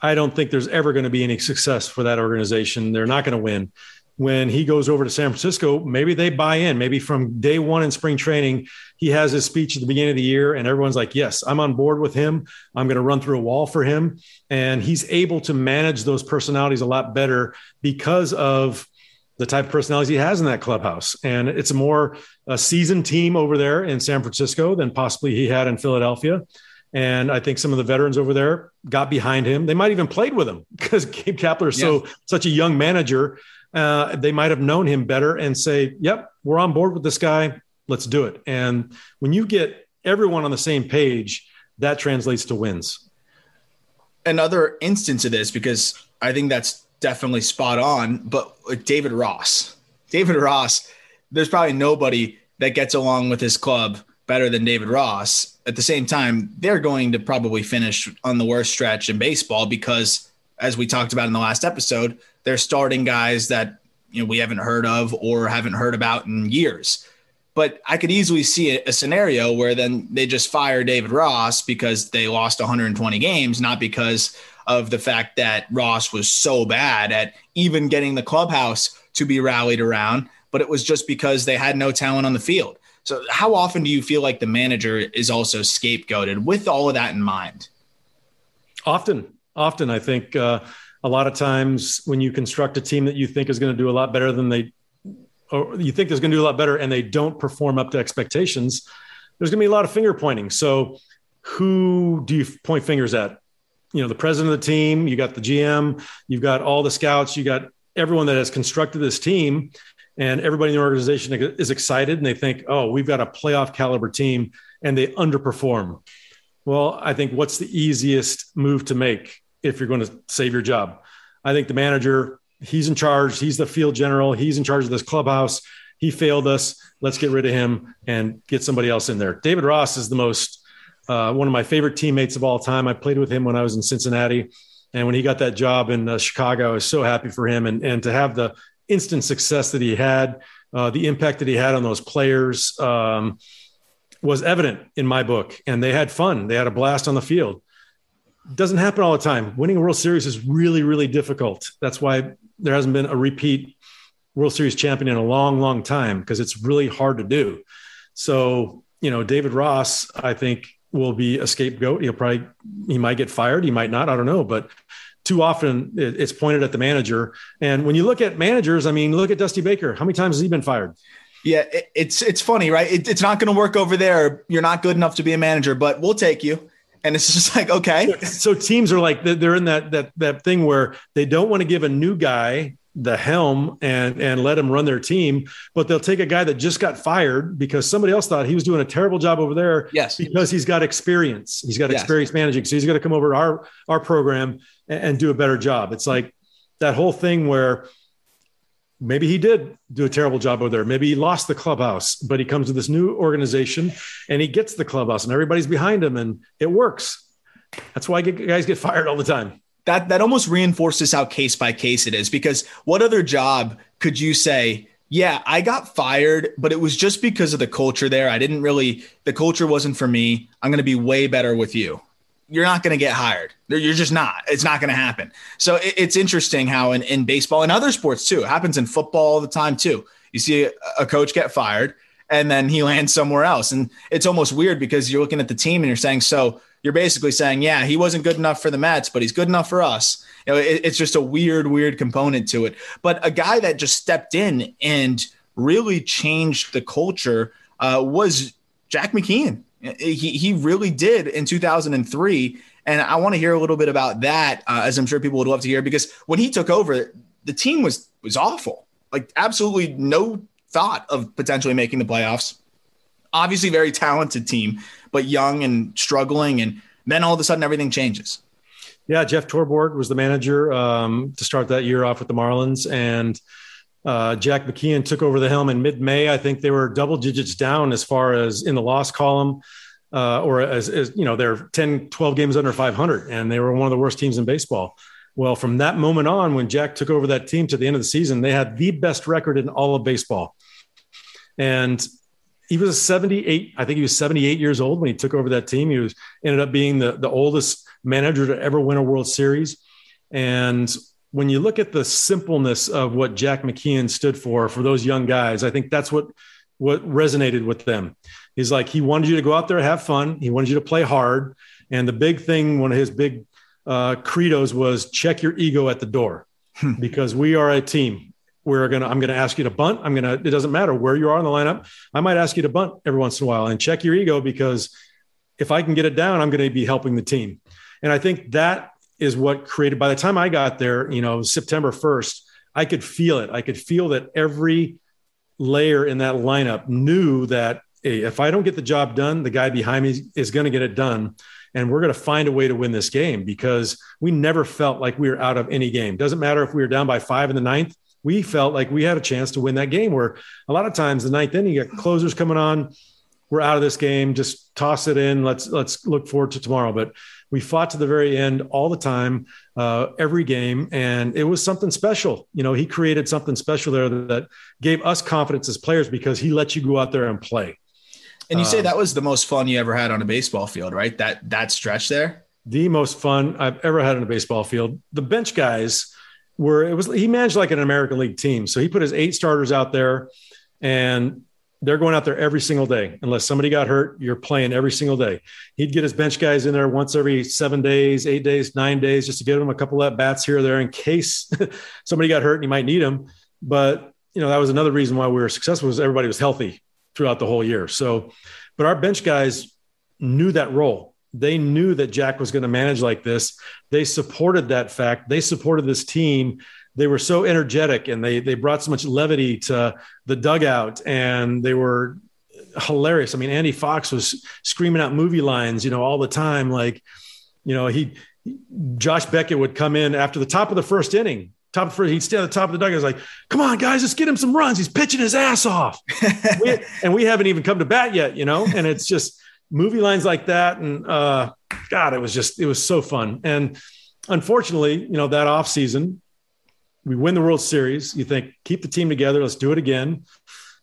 Speaker 5: I don't think there's ever going to be any success for that organization. They're not going to win. When he goes over to San Francisco, maybe they buy in. Maybe from day one in spring training, he has his speech at the beginning of the year, and everyone's like, Yes, I'm on board with him. I'm going to run through a wall for him. And he's able to manage those personalities a lot better because of the type of personalities he has in that clubhouse. And it's a more a seasoned team over there in San Francisco than possibly he had in Philadelphia. And I think some of the veterans over there got behind him. They might even played with him because Gabe Kapler is so such a young manager. Uh, they might have known him better and say, "Yep, we're on board with this guy. Let's do it." And when you get everyone on the same page, that translates to wins.
Speaker 4: Another instance of this, because I think that's definitely spot on, but David Ross, David Ross, there's probably nobody that gets along with his club better than David Ross. At the same time, they're going to probably finish on the worst stretch in baseball because, as we talked about in the last episode, they're starting guys that you know we haven't heard of or haven't heard about in years. But I could easily see a, scenario where then they just fire David Ross because they lost 120 games, not because of the fact that Ross was so bad at even getting the clubhouse to be rallied around, but it was just because they had no talent on the field. So, how often do you feel like the manager is also scapegoated with all of that in mind?
Speaker 5: Often, often. I think uh, a lot of times when you construct a team that you think is going to do a lot better than they, or you think is going to do a lot better and they don't perform up to expectations, there's going to be a lot of finger pointing. So, who do you point fingers at? You know, the president of the team, you got the GM, you've got all the scouts, you got everyone that has constructed this team and everybody in the organization is excited and they think, oh, we've got a playoff caliber team and they underperform. Well, I think what's the easiest move to make if you're going to save your job? I think the manager, he's in charge, he's the field general, he's in charge of this clubhouse. He failed us. Let's get rid of him and get somebody else in there. David Ross is the most uh, one of my favorite teammates of all time. I played with him when I was in Cincinnati. And when he got that job in uh, Chicago, I was so happy for him. And, and to have the instant success that he had, uh, the impact that he had on those players um, was evident in my book. And they had fun. They had a blast on the field. Doesn't happen all the time. Winning a World Series is really, really difficult. That's why there hasn't been a repeat World Series champion in a long, long time because it's really hard to do. So, you know, David Ross, I think, will be a scapegoat. He'll probably, he might get fired. He might not. I don't know. But too often it's pointed at the manager. And when you look at managers, I mean, look at Dusty Baker. How many times has he been fired?
Speaker 4: Yeah, it's it's funny, right? It, it's not going to work over there. You're not good enough to be a manager, but we'll take you. And it's just like okay.
Speaker 5: So teams are like they're in that that that thing where they don't want to give a new guy the helm and and let him run their team, but they'll take a guy that just got fired because somebody else thought he was doing a terrible job over there.
Speaker 4: Yes,
Speaker 5: because he's got experience. He's got yes. experience managing, so he's going to come over to our our program and, and do a better job. It's like that whole thing where maybe he did do a terrible job over there. Maybe he lost the clubhouse, but he comes to this new organization and he gets the clubhouse and everybody's behind him and it works. That's why guys get fired all the time.
Speaker 4: That that almost reinforces how case by case it is because what other job could you say, yeah, I got fired, but it was just because of the culture there. I didn't really the culture wasn't for me. I'm going to be way better with you you're not going to get hired. You're just not. It's not going to happen. So it's interesting how in, in baseball and other sports too, it happens in football all the time too. You see a, a coach get fired and then he lands somewhere else. And it's almost weird because you're looking at the team and you're saying, so you're basically saying, yeah, he wasn't good enough for the Mets, but he's good enough for us. You know, it, it's just a weird, weird component to it. But a guy that just stepped in and really changed the culture uh, was Jack McKeon. He, he really did in 2003. And I want to hear a little bit about that, uh, as I'm sure people would love to hear, because when he took over, the team was was awful. Like absolutely no thought of potentially making the playoffs. Obviously, very talented team, but young and struggling. And then all of a sudden, everything changes.
Speaker 5: Yeah, Jeff Torborg was the manager um, to start that year off with the Marlins, and uh, Jack McKeon took over the helm in mid-May. I think they were double digits down as far as in the loss column, uh, or as, as, you know, they're 10, 12 games under 500, and they were one of the worst teams in baseball. Well, from that moment on, when Jack took over that team to the end of the season, they had the best record in all of baseball. And he was 78 i think he was 78 years old when he took over that team he was ended up being the, the oldest manager to ever win a world series and when you look at the simpleness of what jack mckeon stood for for those young guys i think that's what what resonated with them he's like he wanted you to go out there have fun he wanted you to play hard and the big thing one of his big uh, credos was check your ego at the door hmm. because we are a team we're gonna I'm gonna ask you to bunt. I'm gonna it doesn't matter where you are in the lineup. I might ask you to bunt every once in a while and check your ego because if I can get it down, I'm gonna be helping the team. And I think that is what created by the time I got there, you know, September 1st, I could feel it. I could feel that every layer in that lineup knew that hey, if I don't get the job done, the guy behind me is going to get it done. And we're going to find a way to win this game because we never felt like we were out of any game. Doesn't matter if we were down by five in the ninth we felt like we had a chance to win that game. Where a lot of times the ninth inning, you get closers coming on. We're out of this game. Just toss it in. Let's let's look forward to tomorrow. But we fought to the very end all the time, uh, every game, and it was something special. You know, he created something special there that, gave us confidence as players because he let you go out there and play.
Speaker 4: And you say um, that was the most fun you ever had on a baseball field, right? That that stretch there.
Speaker 5: The most fun I've ever had on a baseball field. The bench guys were it was he managed like an American League team. So he put his eight starters out there and they're going out there every single day. Unless somebody got hurt, you're playing every single day. He'd get his bench guys in there once every seven days, eight days, nine days, just to give them a couple of bats here or there in case somebody got hurt and he might need them. But you know, that was another reason why we were successful was everybody was healthy throughout the whole year. So, but our bench guys knew that role they knew that Jack was going to manage like this. They supported that fact. They supported this team. They were so energetic and they they brought so much levity to the dugout and they were hilarious. I mean, Andy Fox was screaming out movie lines, you know, all the time. Like, you know, he Josh Beckett would come in after the top of the first inning. Top first, he'd stay at the top of the dugout. He's like, "Come on, guys, let's get him some runs. He's pitching his ass off." we, and we haven't even come to bat yet, you know. And it's just movie lines like that. And uh, God, it was just, it was so fun. And unfortunately, you know, that off season, we win the World Series. You think, keep the team together. Let's do it again.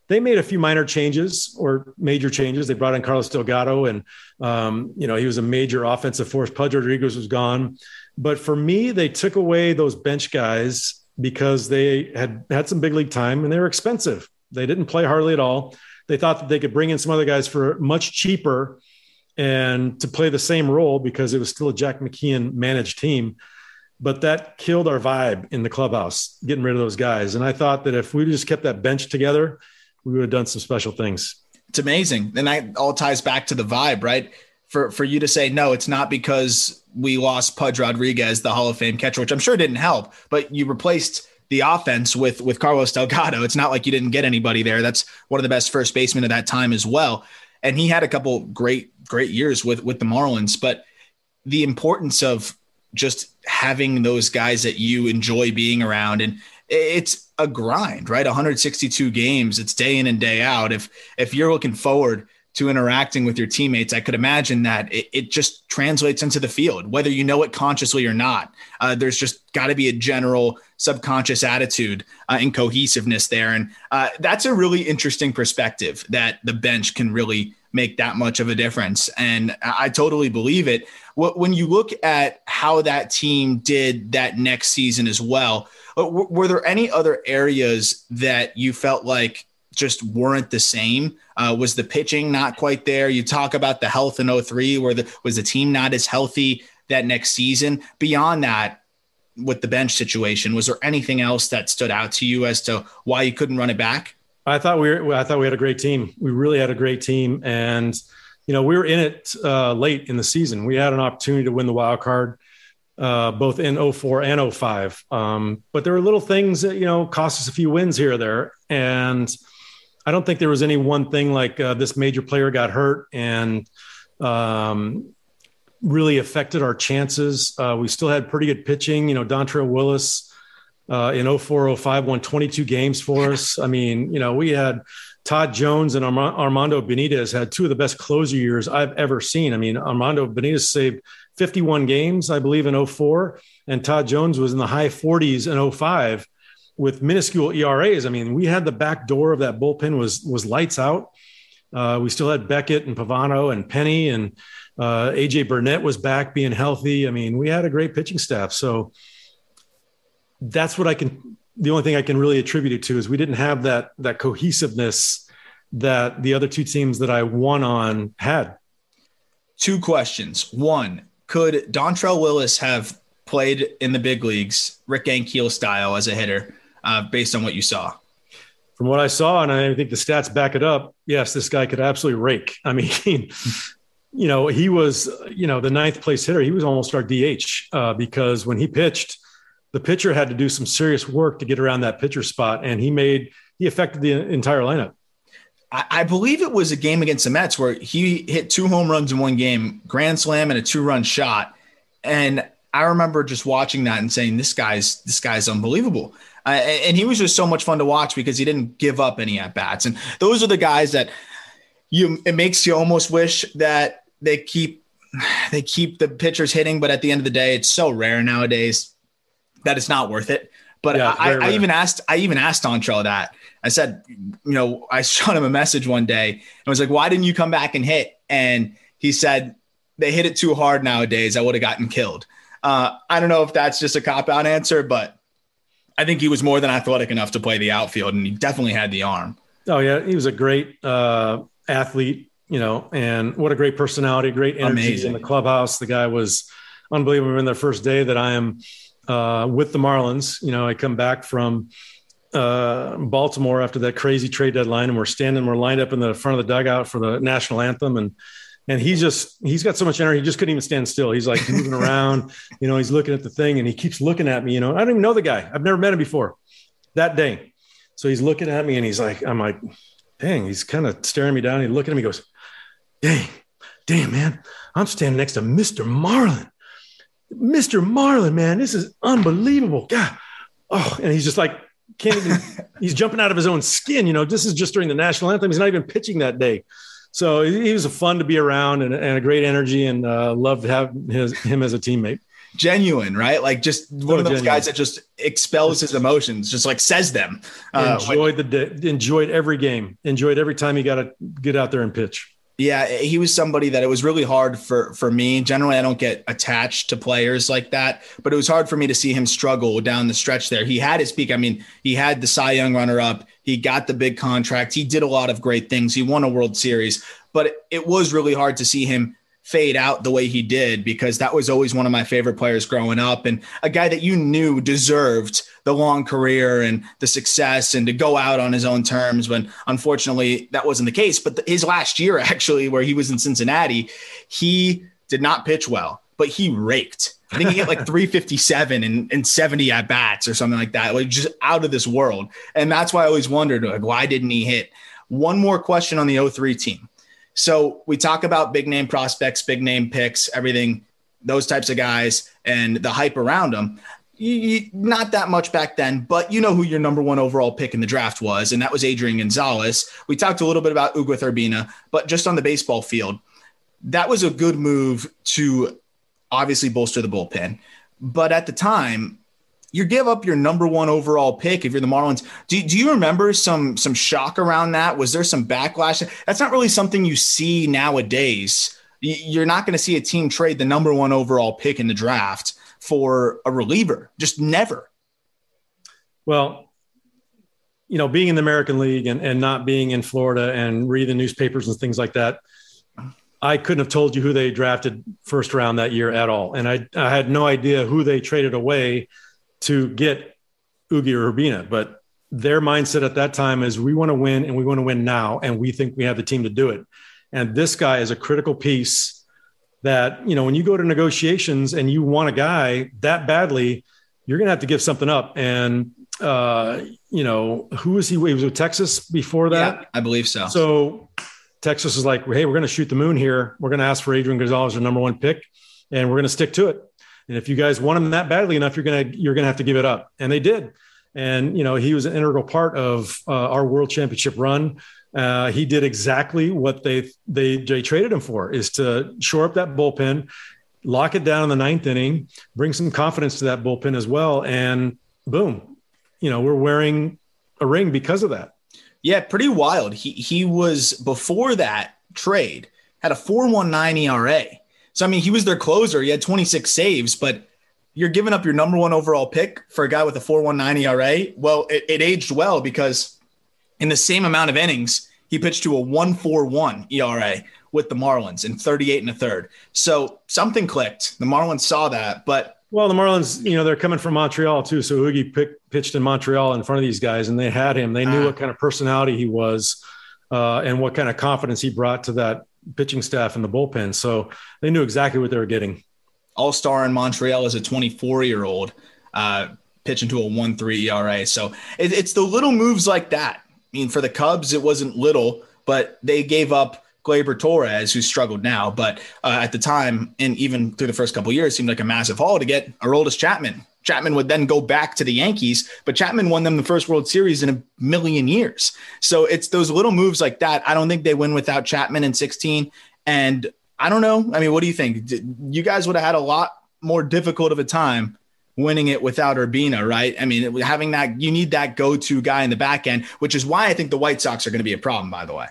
Speaker 5: They made a few minor changes or major changes. They brought in Carlos Delgado, and um, you know he was a major offensive force. Pudge Rodriguez was gone, but for me, they took away those bench guys because they had had some big league time and they were expensive. They didn't play hardly at all. They thought that they could bring in some other guys for much cheaper and to play the same role because it was still a Jack McKeon managed team. But that killed our vibe in the clubhouse, getting rid of those guys. And I thought that if we just kept that bench together, we would have done some special things.
Speaker 4: It's amazing. And that all ties back to the vibe, right? For for you to say no, it's not because we lost Pudge Rodriguez, the Hall of Fame catcher, which I'm sure didn't help, but you replaced the offense with with Carlos Delgado. It's not like you didn't get anybody there. That's one of the best first basemen of that time as well. And he had a couple great great years with with the Marlins, but the importance of just having those guys that you enjoy being around and it's a grind, right? 162 games, it's day in and day out. If if you're looking forward to interacting with your teammates, I could imagine that it, it just translates into the field, whether you know it consciously or not. Uh, there's just got to be a general subconscious attitude uh, and cohesiveness there. And uh, that's a really interesting perspective that the bench can really make that much of a difference. And I totally believe it. When you look at how that team did that next season as well, uh, were there any other areas that you felt like just weren't the same? Uh, was the pitching not quite there? You talk about the health in 03, where the was the team not as healthy that next season? Beyond that, with the bench situation, was there anything else that stood out to you as to why you couldn't run it back?
Speaker 5: I thought we were, I thought we had a great team. We really had a great team, and you know we were in it uh, late in the season. We had an opportunity to win the wild card. Uh, both in 04 and 05. Um, but there were little things that, you know, cost us a few wins here or there. And I don't think there was any one thing like uh, this major player got hurt and um, really affected our chances. Uh, we still had pretty good pitching. You know, Dontrelle Willis uh, in 0405 won 22 games for us. I mean, you know, we had Todd Jones and Armando Benitez had two of the best closer years I've ever seen. I mean, Armando Benitez saved 51 games, I believe, in 04, and Todd Jones was in the high 40s in 05 with minuscule ERAs. I mean, we had the back door of that bullpen was was lights out. Uh, we still had Beckett and Pavano and Penny and uh, AJ Burnett was back being healthy. I mean, we had a great pitching staff. So that's what I can. The only thing I can really attribute it to is we didn't have that that cohesiveness that the other two teams that I won on had.
Speaker 4: Two questions. One, could Dontrelle Willis have played in the big leagues, Rick Ankiel style, as a hitter, uh, based on what you saw?
Speaker 5: From what I saw, and I think the stats back it up, yes, this guy could absolutely rake. I mean, you know, he was, you know, the ninth place hitter. He was almost our DH uh, because when he pitched, the pitcher had to do some serious work to get around that pitcher spot, and he made he affected the entire lineup.
Speaker 4: I, I believe it was a game against the Mets where he hit two home runs in one game, grand slam and a two run shot, and I remember just watching that and saying, "This guy's this guy's unbelievable." Uh, and he was just so much fun to watch because he didn't give up any at bats. And those are the guys that you. It makes you almost wish that they keep they keep the pitchers hitting, but at the end of the day, it's so rare nowadays that it's not worth it. But yeah, I, I, even asked, I even asked Dontrelle that. I said, you know, I shot him a message one day and was like, why didn't you come back and hit? And he said, they hit it too hard nowadays. I would have gotten killed. Uh, I don't know if that's just a cop out answer, but I think he was more than athletic enough to play the outfield, and he definitely had the arm.
Speaker 5: Oh yeah, he was a great uh, athlete, you know, and what a great personality, great energy Amazing. in the clubhouse. The guy was unbelievable. In the first day that I am uh, with the Marlins. You know, I come back from uh, Baltimore after that crazy trade deadline, and we're standing, we're lined up in the front of the dugout for the national anthem, and and he's just he's got so much energy, he just couldn't even stand still. He's like moving around, you know, he's looking at the thing, and he keeps looking at me. You know, I don't even know the guy. I've never met him before. That day, so he's looking at me, and he's like, I'm like, dang, he's kind of staring me down. He's looking at me, he goes, dang, damn, man, I'm standing next to Mr. Marlin. Mr. Marlin, man, this is unbelievable. God. Oh, and he's just like, can't even, he's jumping out of his own skin. You know, this is just during the national anthem. He's not even pitching that day. So he was fun to be around and, and a great energy and uh, loved to have his, him as a teammate.
Speaker 4: Genuine, right? Like just one so of those genuine. guys that just expels his emotions, just like says them.
Speaker 5: Uh, enjoyed the day, enjoyed every game, enjoyed every time he got to get out there and pitch.
Speaker 4: Yeah, he was somebody that it was really hard for for me. Generally, I don't get attached to players like that, but it was hard for me to see him struggle down the stretch there. He had his peak. I mean, he had the Cy Young runner up. He got the big contract. He did a lot of great things. He won a World Series, but it was really hard to see him fade out the way he did because that was always one of my favorite players growing up and a guy that you knew deserved the long career and the success and to go out on his own terms when unfortunately that wasn't the case. But his last year actually where he was in Cincinnati he did not pitch well but he raked. I think he hit like 357 and, and 70 at bats or something like that like just out of this world. And that's why I always wondered like why didn't he hit? One more question on the 03 team so we talk about big name prospects, big name picks, everything, those types of guys, and the hype around them. You, you, not that much back then, but you know who your number one overall pick in the draft was, and that was Adrian Gonzalez. We talked a little bit about Ugueth Urbina, but just on the baseball field, that was a good move to obviously bolster the bullpen. But at the time, you give up your number one overall pick if you're the Marlins. Do, do you remember some some shock around that? Was there some backlash? That's not really something you see nowadays. You're not going to see a team trade the number one overall pick in the draft for a reliever. Just never.
Speaker 5: Well, you know, being in the American League and, and not being in Florida and reading newspapers and things like that, I couldn't have told you who they drafted first round that year at all. And I, I had no idea who they traded away to get Ugi or Urbina, but their mindset at that time is we want to win and we want to win now, and we think we have the team to do it. And this guy is a critical piece that, you know, when you go to negotiations and you want a guy that badly, you're going to have to give something up. And, uh, you know, who was he? He was with Texas before that? Yeah,
Speaker 4: I believe so.
Speaker 5: So Texas is like, hey, we're going to shoot the moon here. We're going to ask for Adrian Gonzalez, our number one pick. and we're going to stick to it. And if you guys want him that badly enough, you're gonna you're gonna have to give it up. And they did. And you know he was an integral part of uh, our World Championship run. Uh, he did exactly what they, they they traded him for is to shore up that bullpen, lock it down in the ninth inning, bring some confidence to that bullpen as well, and boom, you know we're wearing a ring because of that.
Speaker 4: Yeah, pretty wild. He he was before that trade had a 4.19 ERA. So I mean, he was their closer. He had 26 saves, but you're giving up your number one overall pick for a guy with a 4.19 ERA. Well, it, it aged well because in the same amount of innings, he pitched to a 1.41 ERA with the Marlins in 38 and a third. So something clicked. The Marlins saw that, but
Speaker 5: well, the Marlins, you know, they're coming from Montreal too. So Oogie pick, pitched in Montreal in front of these guys, and they had him. They knew uh, what kind of personality he was, uh, and what kind of confidence he brought to that pitching staff and the bullpen. So they knew exactly what they were getting.
Speaker 4: All star in Montreal as a 24 year old, uh, pitching to a 1 3 ERA. So it, it's the little moves like that. I mean, for the Cubs, it wasn't little, but they gave up Gleyber Torres, who struggled now, but uh, at the time, and even through the first couple years, seemed like a massive haul to get Aroldis Chapman. Chapman would then go back to the Yankees, but Chapman won them the first World Series in a million years. So it's those little moves like that. I don't think they win without Chapman in 16. And I don't know. I mean, what do you think? You guys would have had a lot more difficult of a time winning it without Urbina, right? I mean, having that, you need that go to guy in the back end, which is why I think the White Sox are going to be a problem, by the way.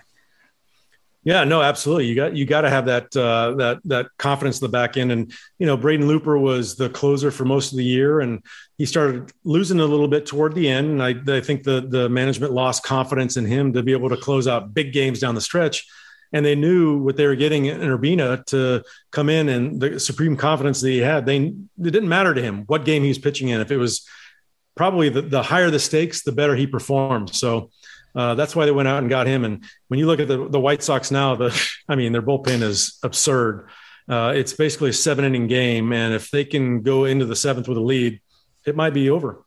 Speaker 5: Yeah, no, absolutely. You got you got to have that uh, that that confidence in the back end, and you know, Braden Looper was the closer for most of the year, and he started losing a little bit toward the end. And I, I think the the management lost confidence in him to be able to close out big games down the stretch, and they knew what they were getting in Urbina to come in, and the supreme confidence that he had. They it didn't matter to him what game he was pitching in. If it was probably the, the higher the stakes, the better he performed. So uh, that's why they went out and got him. And when you look at the, the White Sox now, the I mean, their bullpen is absurd. Uh, it's basically a seven inning game, and if they can go into the seventh with a lead, it might be over.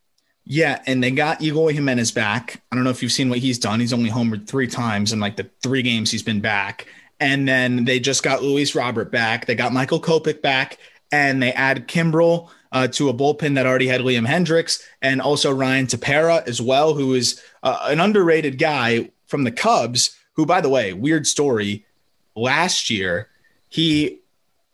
Speaker 4: Yeah, and they got Eloy Jimenez back. I don't know if you've seen what he's done. He's only homered three times in like the three games he's been back. And then they just got Luis Robert back. They got Michael Kopech back, and they add Kimbrel uh, to a bullpen that already had Liam Hendriks and also Ryan Tepera as well, who is uh, an underrated guy from the Cubs. Who, by the way, weird story. Last year, he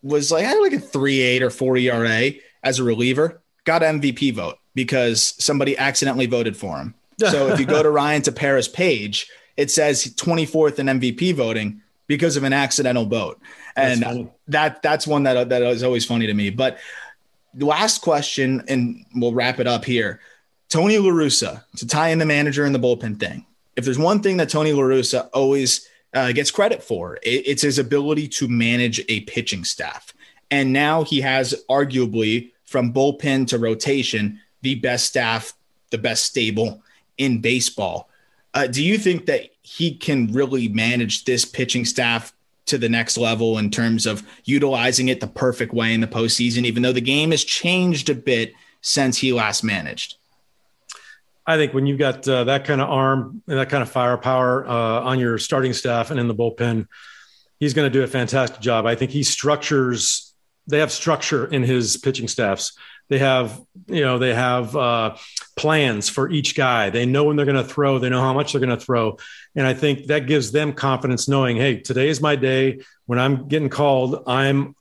Speaker 4: was like had like a three eight or four ERA as a reliever. Got MVP vote because somebody accidentally voted for him. So if you go to Ryan Tepera's page, it says 24th in MVP voting because of an accidental vote, and that's that that's one that that is always funny to me. But last question, and we'll wrap it up here. Tony LaRussa, to tie in the manager and the bullpen thing. If there's one thing that Tony LaRussa always uh, gets credit for, it, it's his ability to manage a pitching staff. And now he has arguably from bullpen to rotation, the best staff, the best stable in baseball. Uh, do you think that he can really manage this pitching staff to the next level in terms of utilizing it the perfect way in the postseason, even though the game has changed a bit since he last managed?
Speaker 5: I think when you've got uh, that kind of arm and that kind of firepower uh, on your starting staff and in the bullpen, he's going to do a fantastic job. I think he structures, they have structure in his pitching staffs. They have, you know, they have uh, plans for each guy. They know when they're going to throw. They know how much they're going to throw, and I think that gives them confidence, knowing, hey, today is my day. When I'm getting called, I'm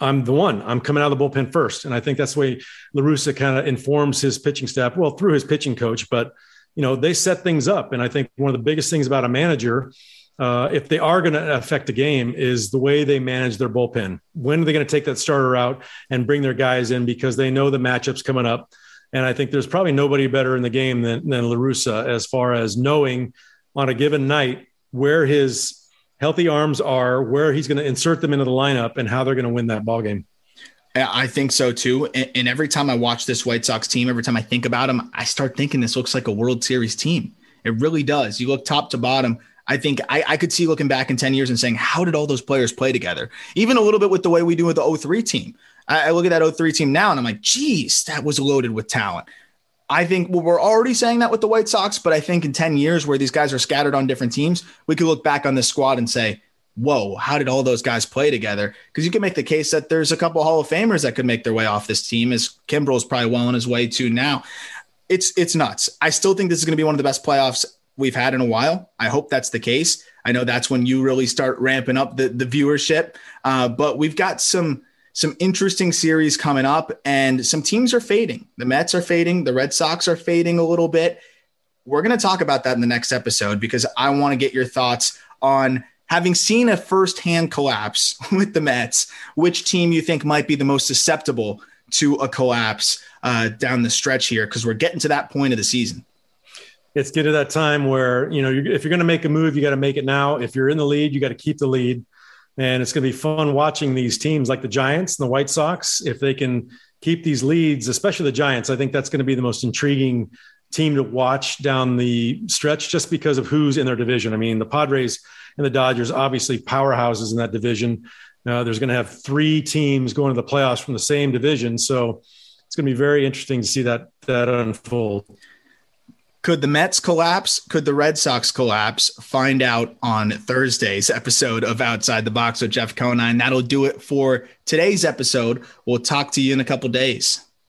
Speaker 5: I'm the one. I'm coming out of the bullpen first, and I think that's the way LaRussa kind of informs his pitching staff. Well, through his pitching coach, but you know they set things up, and I think one of the biggest things about a manager uh, if they are going to affect the game, is the way they manage their bullpen. When are they going to take that starter out and bring their guys in because they know the matchups coming up? And I think there's probably nobody better in the game than, than LaRussa as far as knowing on a given night where his healthy arms are, where he's going to insert them into the lineup, and how they're going to win that ball game.
Speaker 4: I think so too. And, and every time I watch this White Sox team, every time I think about them, I start thinking this looks like a World Series team. It really does. You look top to bottom. I think I, I, could see looking back in 10 years and saying, how did all those players play together? Even a little bit with the way we do with the 03 team. I, I look at that 03 team now and I'm like, geez, that was loaded with talent. I think well, we're already saying that with the White Sox, but I think in 10 years where these guys are scattered on different teams, we could look back on this squad and say, whoa, how did all those guys play together? Because you can make the case that there's a couple Hall of Famers that could make their way off this team, as Kimbrel's probably well on his way to now. It's it's nuts. I still think this is going to be one of the best playoffs we've had in a while. I hope that's the case. I know that's when you really start ramping up the the viewership. Uh, but we've got some some interesting series coming up, and some teams are fading. The Mets are fading. The Red Sox are fading a little bit. We're going to talk about that in the next episode because I want to get your thoughts on having seen a firsthand collapse with the Mets, which team you think might be the most susceptible to a collapse uh, down the stretch here? Because we're getting to that point of the season.
Speaker 5: It's getting to that time where, you know, if you're going to make a move, you got to make it now. If you're in the lead, you got to keep the lead. And it's going to be fun watching these teams like the Giants and the White Sox. If they can keep these leads, especially the Giants, I think that's going to be the most intriguing team to watch down the stretch just because of who's in their division. I mean, the Padres and the Dodgers, obviously powerhouses in that division. Uh, there's going to have three teams going to the playoffs from the same division, so it's going to be very interesting to see that that unfold.
Speaker 4: Could the Mets collapse? Could the Red Sox collapse? Find out on Thursday's episode of Outside the Box with Jeff Conine. That'll do it for today's episode. We'll talk to you in a couple days.